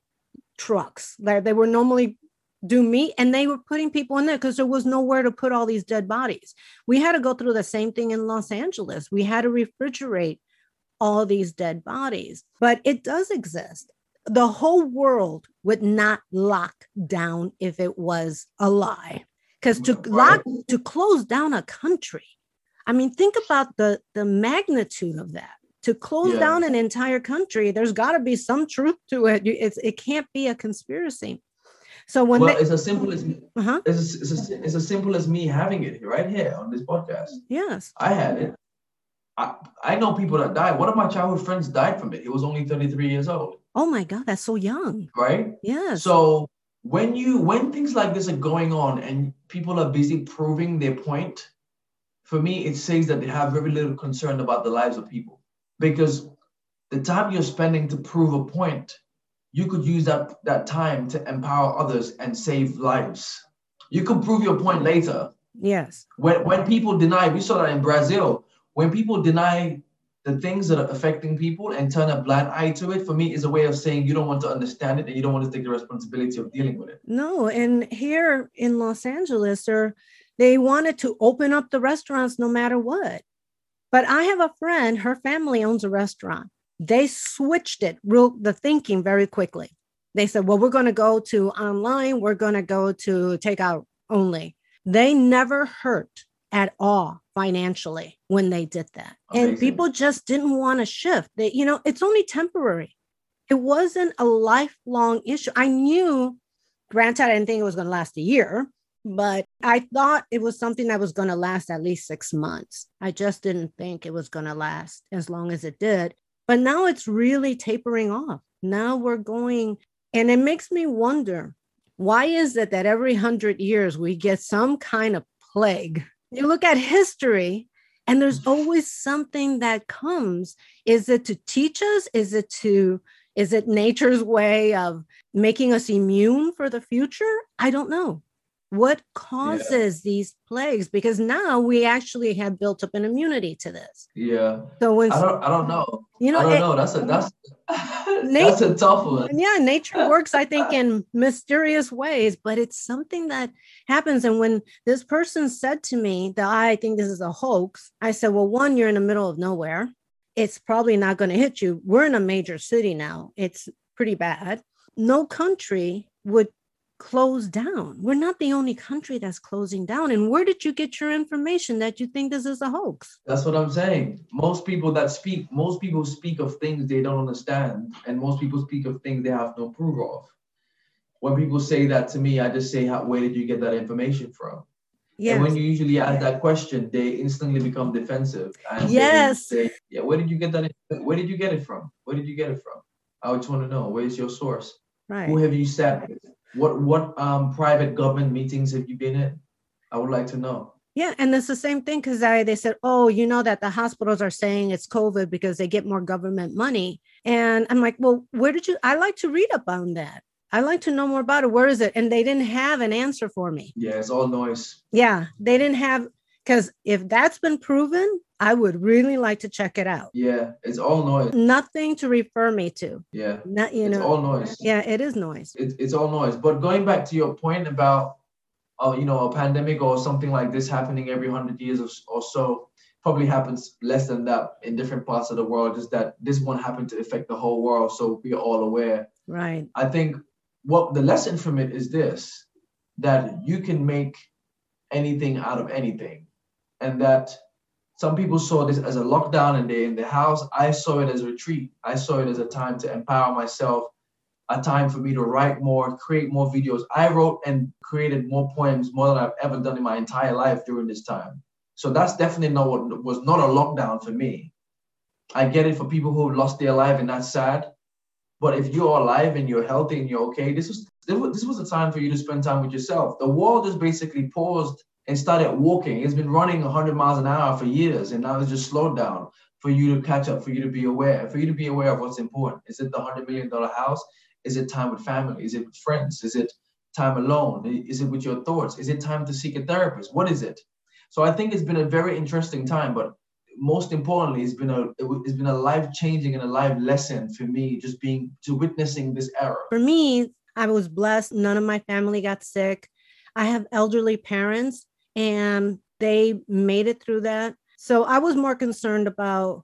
trucks that they were normally do meat and they were putting people in there because there was nowhere to put all these dead bodies. We had to go through the same thing in Los Angeles. We had to refrigerate all these dead bodies, but it does exist. The whole world would not lock down if it was a lie. Because to lock to close down a country, I mean, think about the the magnitude of that. To close yeah. down an entire country there's got to be some truth to it. It's, it can't be a conspiracy. So when well, they, it's as simple as uh-huh. it's, it's, it's as simple as me having it right here on this podcast. Yes. I had it I, I know people that died. One of my childhood friends died from it. He was only 33 years old. Oh my god that's so young. Right? Yes. So when you when things like this are going on and people are busy proving their point for me it says that they have very little concern about the lives of people. Because the time you're spending to prove a point, you could use that, that time to empower others and save lives. You can prove your point later. Yes. When, when people deny, we saw that in Brazil, when people deny the things that are affecting people and turn a blind eye to it, for me, is a way of saying you don't want to understand it and you don't want to take the responsibility of dealing with it. No, and here in Los Angeles, or they wanted to open up the restaurants no matter what. But I have a friend, her family owns a restaurant. They switched it, real the thinking very quickly. They said, well, we're going to go to online, we're going to go to takeout only. They never hurt at all financially when they did that. Amazing. And people just didn't want to shift. They, you know, it's only temporary. It wasn't a lifelong issue. I knew, granted, I didn't think it was going to last a year, but I thought it was something that was going to last at least six months. I just didn't think it was going to last as long as it did. But now it's really tapering off. Now we're going, and it makes me wonder why is it that every hundred years we get some kind of plague? You look at history, and there's mm. always something that comes. Is it to teach us? Is it to is it nature's way of making us immune for the future? I don't know what causes yeah. these plagues? Because now we actually have built up an immunity to this. Yeah. So when i don't i don't know. You know i don't it, know. That's a that's that's a tough one. Yeah nature works i think in mysterious ways but it's something that happens. And when this person said to me that i think this is a hoax i said well one you're in the middle of nowhere. It's probably not going to hit you. We're in a major city now. It's pretty bad. No country would close down. We're not the only country that's closing down. And where did you get your information that you think this is a hoax? That's what I'm saying. Most people that speak, most people speak of things they don't understand, and most people speak of things they have no proof of. When people say that to me, I just say, where did you get that information from? Yes. And when you usually ask that question, they instantly become defensive. And yes. Say, yeah, where did you get that? Where did you get it from? Where did you get it from? I just want to know where's your source? Right. Who have you sat with? What what um private government meetings have you been in? I would like to know. Yeah, and it's the same thing because I they said, oh, you know that the hospitals are saying it's COVID because they get more government money, and I'm like, well, where did you? I like to read up on that. I like to know more about it. Where is it? And they didn't have an answer for me. Yeah, it's all noise. Yeah, they didn't have because if that's been proven, I would really like to check it out. Yeah, it's all noise. Nothing to refer me to. Yeah. Not you it's know. all noise. Yeah, it is noise. It, it's all noise. But going back to your point about uh, you know, a pandemic or something like this happening every hundred years or, or so, probably happens less than that in different parts of the world. Just that this one happened to affect the whole world, so we're all aware. Right. I think what the lesson from it is this: that you can make anything out of anything, and that some people saw this as a lockdown and they're in the house. I saw it as a retreat. I saw it as a time to empower myself, a time for me to write more, create more videos. I wrote and created more poems more than I've ever done in my entire life during this time. So that's definitely not what was not a lockdown for me. I get it for people who lost their life and that's sad. But if you're alive and you're healthy and you're okay, this was this was a time for you to spend time with yourself. The world is basically paused and started walking. It's been running 100 miles an hour for years, and now it's just slowed down for you to catch up, for you to be aware, for you to be aware of what's important. Is it the $100 million house? Is it time with family? Is it with friends? Is it time alone? Is it with your thoughts? Is it time to seek a therapist? What is it? So I think it's been a very interesting time, but most importantly, it's been a it's been a life changing and a life lesson for me, just being to witnessing this era. For me, I was blessed. None of my family got sick. I have elderly parents, and they made it through that. So I was more concerned about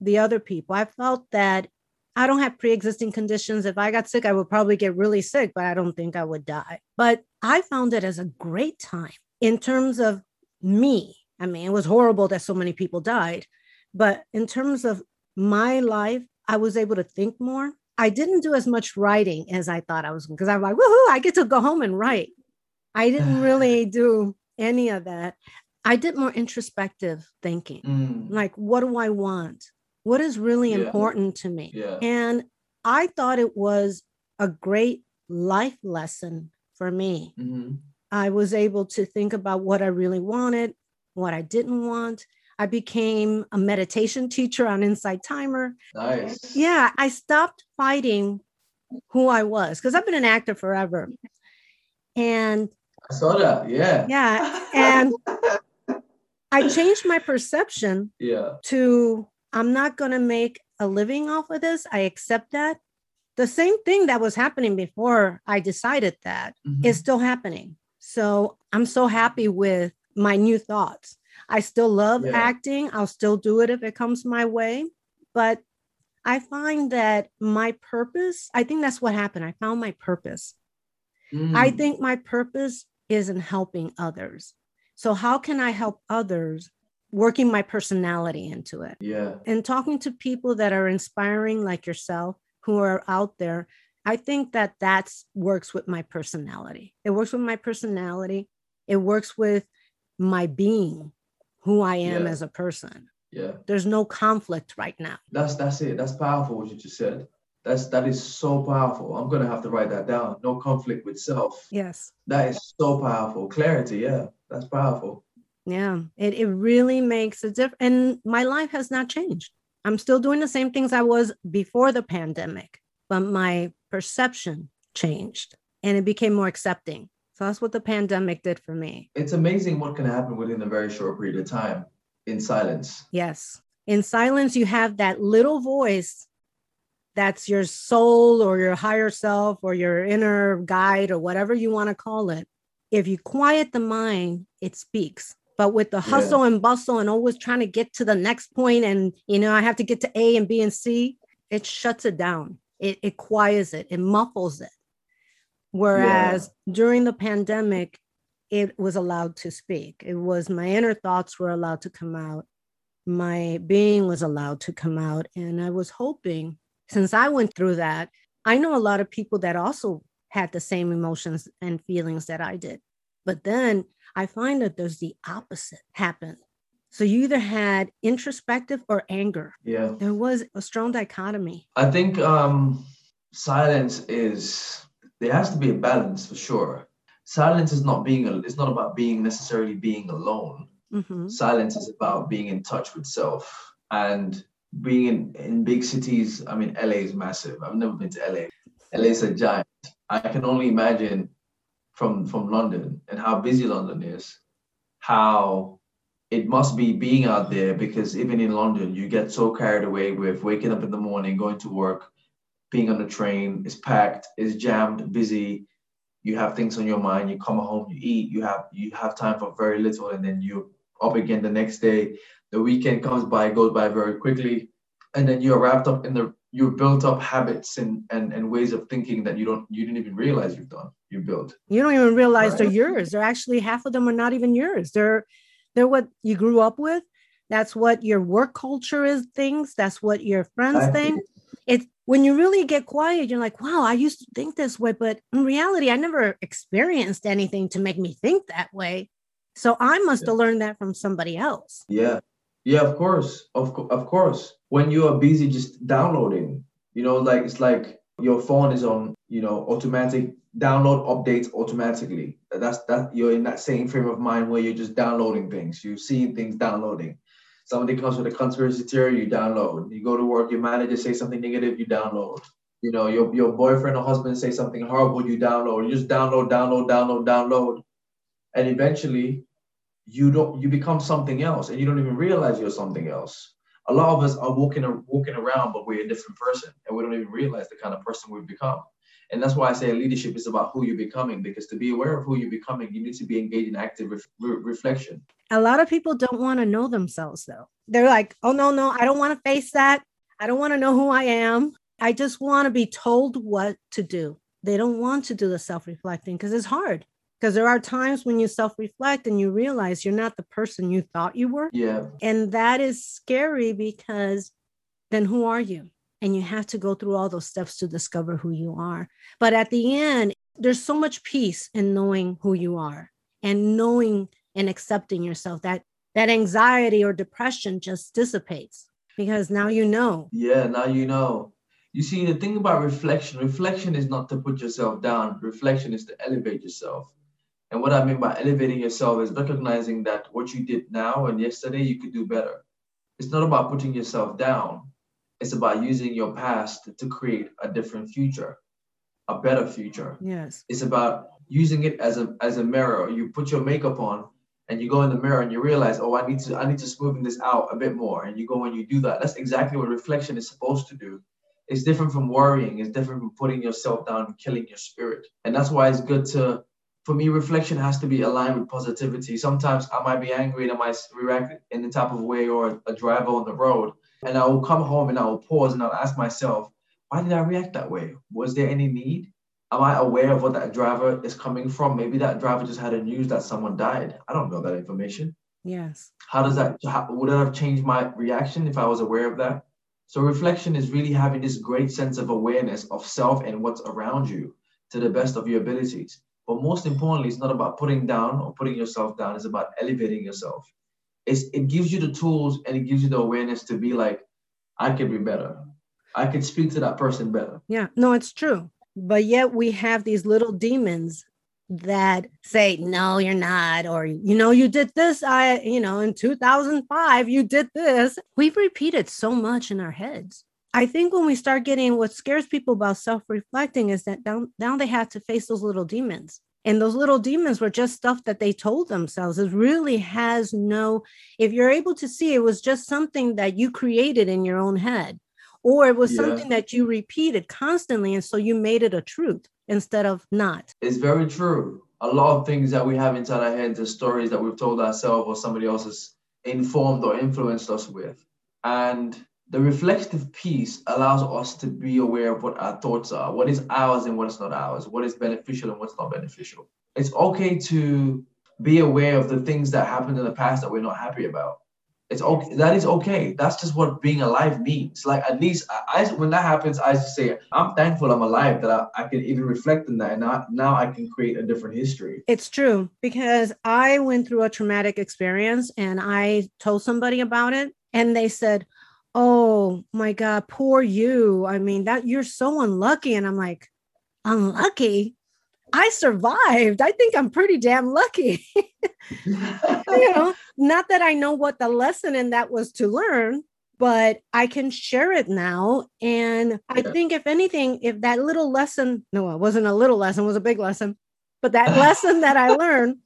the other people. I felt that I don't have pre existing conditions. If I got sick, I would probably get really sick, but I don't think I would die. But I found it as a great time in terms of me. I mean, it was horrible that so many people died, but in terms of my life, I was able to think more. I didn't do as much writing as I thought I was because I'm like, woohoo, I get to go home and write. I didn't really do any of that. I did more introspective thinking. Mm. Like, what do I want? What is really Yeah. important to me? Yeah. And I thought it was a great life lesson for me. hmm I was able to think about what I really wanted, what I didn't want. I became a meditation teacher on Insight Timer. Nice. Yeah, I stopped fighting who I was because I've been an actor forever. And I saw that. Yeah. yeah, and I changed my perception yeah. to I'm not going to make a living off of this. I accept that. The same thing that was happening before I decided that Mhm. is still happening. So I'm so happy with my new thoughts. I still love Yeah. acting. I'll still do it if it comes my way. But I find that my purpose, I think that's what happened. I found my purpose. I Mm. think my purpose is in helping others. So, how can I help others? Working my personality into it Yeah. and talking to people that are inspiring, like yourself, who are out there. I think that that's works with my personality. It works with my personality. It works with my being, who I am Yeah. as a person. Yeah. There's no conflict right now. That's that's it. That's powerful what you just said. That's that is so powerful. I'm gonna have to write that down. No conflict with self. Yes. That is so powerful. Clarity, yeah. That's powerful. Yeah, it, it really makes a difference. And my life has not changed. I'm still doing the same things I was before the pandemic, but my perception changed and it became more accepting. So that's what the pandemic did for me. It's amazing what can happen within a very short period of time in silence. Yes. In silence, you have that little voice that's your soul or your higher self or your inner guide or whatever you want to call it. If you quiet the mind, it speaks. But with the Yeah. hustle and bustle and always trying to get to the next point and you know, I have to get to A and B and C, it shuts it down. It it quiets it, it muffles it. Whereas during the pandemic, it was allowed to speak. It was my inner thoughts were allowed to come out. My being was allowed to come out. And I was hoping, since I went through that, I know a lot of people that also had the same emotions and feelings that I did. But then I find that there's the opposite happen. So you either had introspective or anger. Yeah. There was a strong dichotomy. I think um silence is there has to be a balance for sure. Silence is not being it's not about being necessarily being alone. Mhm. silence is about being in touch with self and being in, in big cities i mean la is massive. I've never been to la la is a giant. I can only imagine from from london and how busy london is how it must be being out there because even in london you get so carried away with waking up in the morning going to work being on the train it's packed it's jammed busy. You have things on your mind you come home you eat you have you have time for very little and then you're up again the next day. The weekend comes by, goes by very quickly, and then you're wrapped up in the you've built up habits and, and and ways of thinking that you don't you didn't even realize you've done you built. You don't even realize right. they're yours. They're actually half of them are not even yours. They're they're what you grew up with. That's what your work culture is things. That's what your friends think. It's when you really get quiet you're like wow i used to think this way but in reality i never experienced anything to make me think that way so i must yeah. have learned that from somebody else yeah yeah, of course, of of course. When you are busy just downloading, you know, like it's like your phone is on, you know, automatic download updates automatically. That's that you're in that same frame of mind where you're just downloading things. You're seeing things downloading. Somebody comes with a conspiracy theory, you download. You go to work, your manager say something negative, you download. You know, your your boyfriend or husband say something horrible, you download. You just download, download, download, download. And eventually you don't you become something else and you don't even realize you're something else. A lot of us are walking walking around but we're a different person and we don't even realize the kind of person we've become. And that's why i say leadership is about who you're becoming because to be aware of who you're becoming you need to be engaged in active re- reflection. A lot of people don't want to know themselves though. They're like oh no no i don't want to face that. I don't want to know who i am. I just want to be told what to do. They don't want to do the self-reflecting because it's hard because there are times when you self reflect and you realize you're not the person you thought you were. Yeah. And that is scary because then who are you? And you have to go through all those steps to discover who you are. But at the end, there's so much peace in knowing who you are and knowing and accepting yourself that that anxiety or depression just dissipates because now you know. Yeah, now you know. You see, the thing about reflection, reflection is not to put yourself down, reflection is to elevate yourself. And what I mean by elevating yourself is recognizing that what you did now and yesterday, you could do better. It's not about putting yourself down. It's about using your past to create a different future, a better future. Yes. It's about using it as a as a mirror. You put your makeup on and you go in the mirror and you realize, oh, I need to I need to smoothen this out a bit more. And you go and you do that. That's exactly what reflection is supposed to do. It's different from worrying. It's different from putting yourself down and killing your spirit. And that's why it's good to for me, reflection has to be aligned with positivity. Sometimes I might be angry and I might react in the type of way or a driver on the road. And I will come home and I will pause and I'll ask myself, why did I react that way? Was there any need? Am I aware of what that driver is coming from? Maybe that driver just had a news that someone died. I don't know that information. Yes. How does that, how, would that have changed my reaction if I was aware of that? So reflection is really having this great sense of awareness of self and what's around you to the best of your abilities. But most importantly, it's not about putting down or putting yourself down. It's about elevating yourself. It's, it gives you the tools and it gives you the awareness to be like, I could be better. I could speak to that person better. Yeah, no, it's true. But yet we have these little demons that say, no, you're not, or, you know, you did this. I, you know, in 2005, you did this. We've repeated so much in our heads. I think when we start getting what scares people about self reflecting is that now, now they have to face those little demons. And those little demons were just stuff that they told themselves. It really has no, if you're able to see, it was just something that you created in your own head, or it was yeah. something that you repeated constantly. And so you made it a truth instead of not. It's very true. A lot of things that we have inside our heads are stories that we've told ourselves or somebody else has informed or influenced us with. And the reflective piece allows us to be aware of what our thoughts are, what is ours and what is not ours, what is beneficial and what's not beneficial. It's okay to be aware of the things that happened in the past that we're not happy about. It's okay. That is okay. That's just what being alive means. Like at least I, I when that happens, I just say I'm thankful I'm alive that I, I can even reflect on that, and I, now I can create a different history. It's true because I went through a traumatic experience, and I told somebody about it, and they said, oh my god poor you. I mean that you're so unlucky. And i'm like unlucky? I survived. I think i'm pretty damn lucky. You know not that i know what the lesson in that was to learn but i can share it now. And i think if anything if that little lesson no it wasn't a little lesson it was a big lesson but that lesson that i learned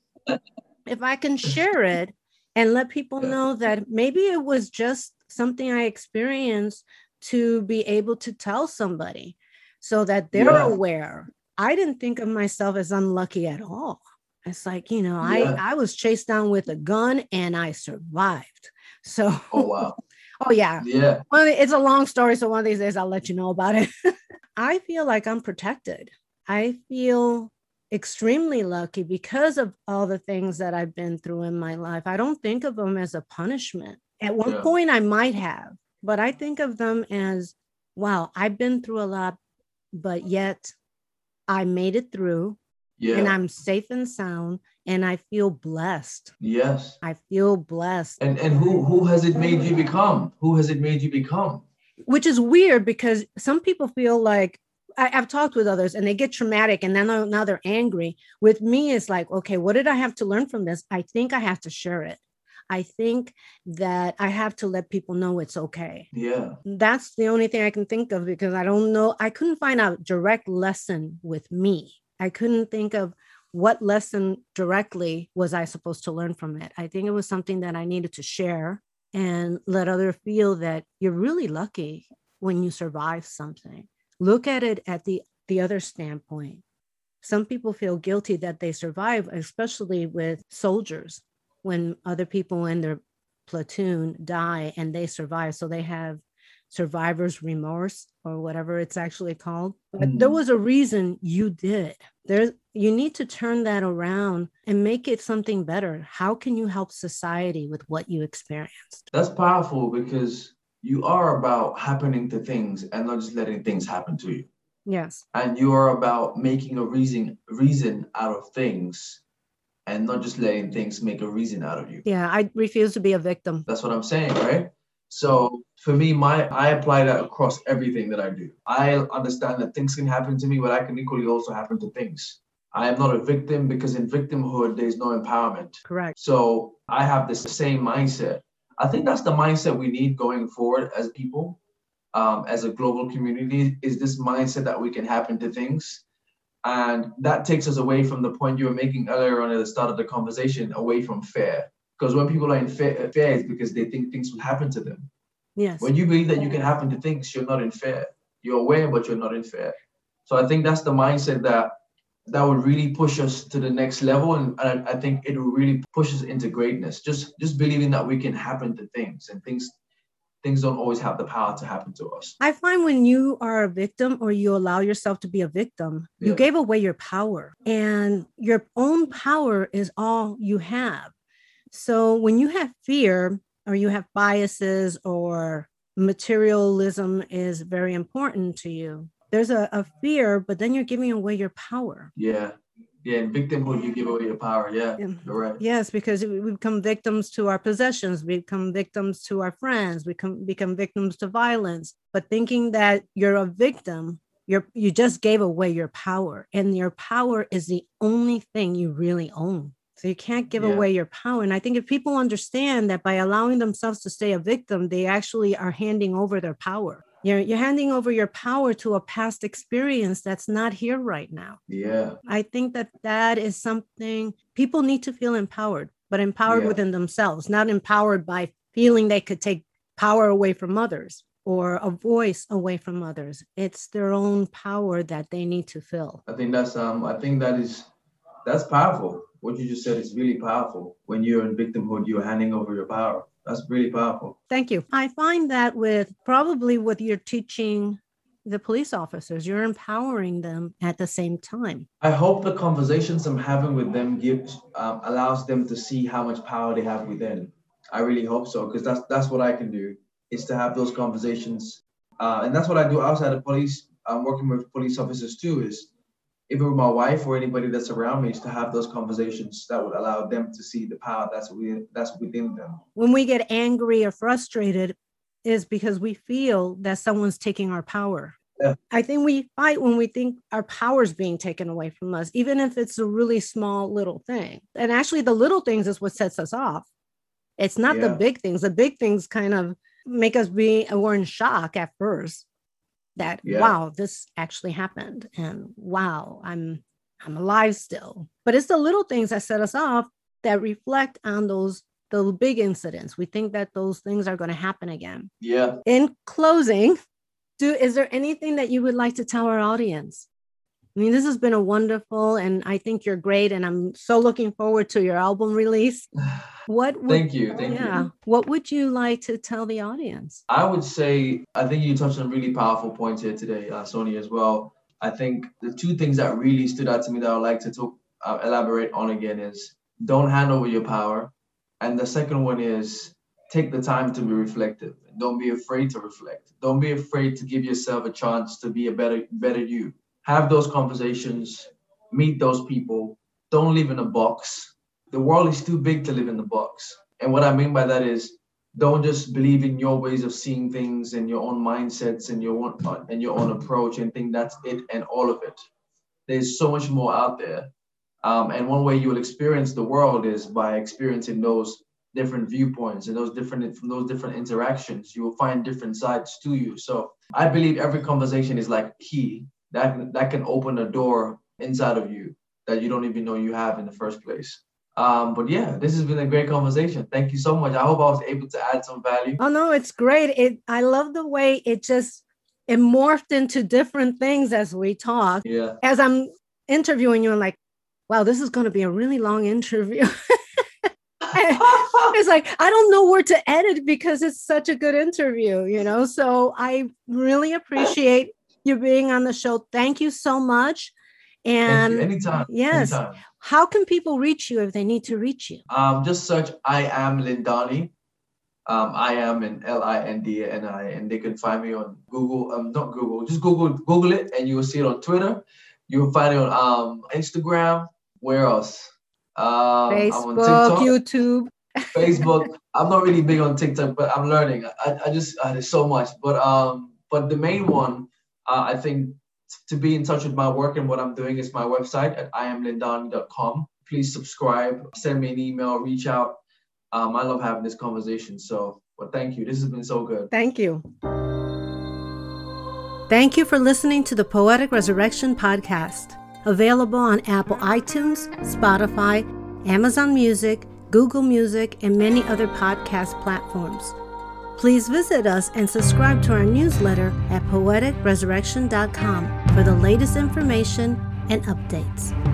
if i can share it and let people know that maybe it was just something I experienced to be able to tell somebody so that they're yeah. aware. I didn't think of myself as unlucky at all. It's like, you know, Yeah. I I was chased down with a gun and I survived. So Oh wow. oh yeah. Yeah. Well, it's a long story, so one of these days I'll let you know about it. I feel like I'm protected. I feel extremely lucky because of all the things that I've been through in my life. I don't think of them as a punishment. At one Yeah. point, I might have, but I think of them as wow, I've been through a lot, but yet I made it through Yeah. and I'm safe and sound and I feel blessed. yes. I feel blessed. And and who who has it made you become? Who has it made you become? which is weird because some people feel like I, have talked with others and they get traumatic and then now they're angry. With me, it's like, okay, what did I have to learn from this? I think I have to share it. I think that I have to let people know it's okay. Yeah. That's the only thing I can think of because I don't know. I couldn't find a direct lesson with me. I couldn't think of what lesson directly was I supposed to learn from it. I think it was something that I needed to share and let other feel that you're really lucky when you survive something. Look at it at the the other standpoint. Some people feel guilty that they survive, especially with soldiers, when other people in their platoon die and they survive. So they have survivor's remorse or whatever it's actually called. But there Mhm. was a reason you did. There's you need to turn that around and make it something better. How can you help society with what you experienced? That's powerful because you are about happening to things and not just letting things happen to you. Yes. And you are about making a reason reason out of things and not just letting things make a reason out of you. Yeah, I refuse to be a victim. That's what I'm saying, right? So for me, my I apply that across everything that I do. I understand that things can happen to me, but I can equally also happen to things. I am not a victim because in victimhood there's no empowerment. Correct. So I have this same mindset. I think that's the mindset we need going forward as people, um, as a global community, is this mindset that we can happen to things. And that takes us away from the point you were making earlier on at the start of the conversation, away from fear. Because when people are in fear, fear it's because they think things will happen to them. Yes. When you believe that you can happen to things, you're not in fear. You're aware, but you're not in fear. So I think that's the mindset that that would really push us to the next level, and, and I think it will really push us into greatness. Just just believing that we can happen to things, and things things don't always have the power to happen to us. I find when you are a victim or you allow yourself to be a victim, you gave away your power, and your own power is all you have. So when you have fear or you have biases or materialism is very important to you, there's a, a fear, but then you're giving away your power. Yeah, yeah. Victimhood, you give away your power. Yeah, Yeah. right. Yes, because we we become victims to our possessions, we become victims to our friends, we become become victims to violence. But thinking that you're a victim, you're you just gave away your power, and your power is the only thing you really own. So you can't give Yeah. away your power. And I think if people understand that by allowing themselves to stay a victim, they actually are handing over their power. You're, you're handing over your power to a past experience that's not here right now. Yeah, I think that that is something people need to feel empowered, but empowered Yeah. within themselves, not empowered by feeling they could take power away from others or a voice away from others. It's their own power that they need to fill. I think that's um. I think that is that's powerful. What you just said is really powerful. When you're in victimhood, you're handing over your power. That's really powerful. Thank you. I find that with probably with your teaching the police officers, you're empowering them at the same time. I hope the conversations I'm having with them gives um, allows them to see how much power they have within. I really hope so because that's that's what I can do is to have those conversations, uh, and that's what I do outside of police. I'm working with police officers too. Is even with my wife or anybody that's around me, is to have those conversations that would allow them to see the power that's within that's within them. When we get angry or frustrated, is because we feel that someone's taking our power. Yeah. I think we fight when we think our power is being taken away from us, even if it's a really small little thing. And actually, the little things is what sets us off. It's not the big things. The big things kind of make us be, we're in shock at first that, Yeah. wow, this actually happened. And wow, I'm, I'm alive still. But it's the little things that set us off that reflect on those, the big incidents. We think that those things are going to happen again. Yeah. In closing, do is there anything that you would like to tell our audience? I mean, this has been a wonderful, and I think you're great, and I'm so looking forward to your album release. What? Would, thank you, thank yeah, you. What would you like to tell the audience? I would say I think you touched on really powerful points here today, uh, Sonia, as well. I think the two things that really stood out to me that I would like to talk, uh, elaborate on again is don't hand over your power, and the second one is take the time to be reflective. Don't be afraid to reflect. Don't be afraid to give yourself a chance to be a better better you. Have those conversations, meet those people. Don't live in a box. The world is too big to live in the box. And what I mean by that is don't just believe in your ways of seeing things and your own mindsets and your own and your own approach and think that's it and all of it. There's so much more out there. Um, and one way you will experience the world is by experiencing those different viewpoints and those different from those different interactions you will find different sides to you so i believe every conversation is like key that that can open a door inside of you that you don't even know you have in the first place um, but yeah, this has been a great conversation. Thank you so much. I hope I was able to add some value. Oh no, it's great. It I love the way it just it morphed into different things as we talk. Yeah. As I'm interviewing you, I'm like, wow, this is going to be a really long interview. it's like I don't know where to edit because it's such a good interview, you know. So I really appreciate you being on the show. Thank you so much. And anytime. Yes. Anytime. How can people reach you if they need to reach you? Um, just search I am Lindani. Um, I am in L I N D A N I, and they can find me on Google. Um, not Google, just Google Google it, and you will see it on Twitter. You will find it on um Instagram. Where else? Um, Facebook, YouTube. Facebook. I'm not really big on TikTok, but I'm learning. I, I just uh, there's so much. But um, but the main one, uh, I think, to be in touch with my work and what I'm doing is my website at iamlindani.com. Please subscribe, send me an email, reach out. Um, I love having this conversation. So, but thank you. This has been so good. Thank you. Thank you for listening to the Poetic Resurrection podcast available on Apple iTunes, Spotify, Amazon Music, Google Music, and many other podcast platforms. Please visit us and subscribe to our newsletter at poeticresurrection.com for the latest information and updates.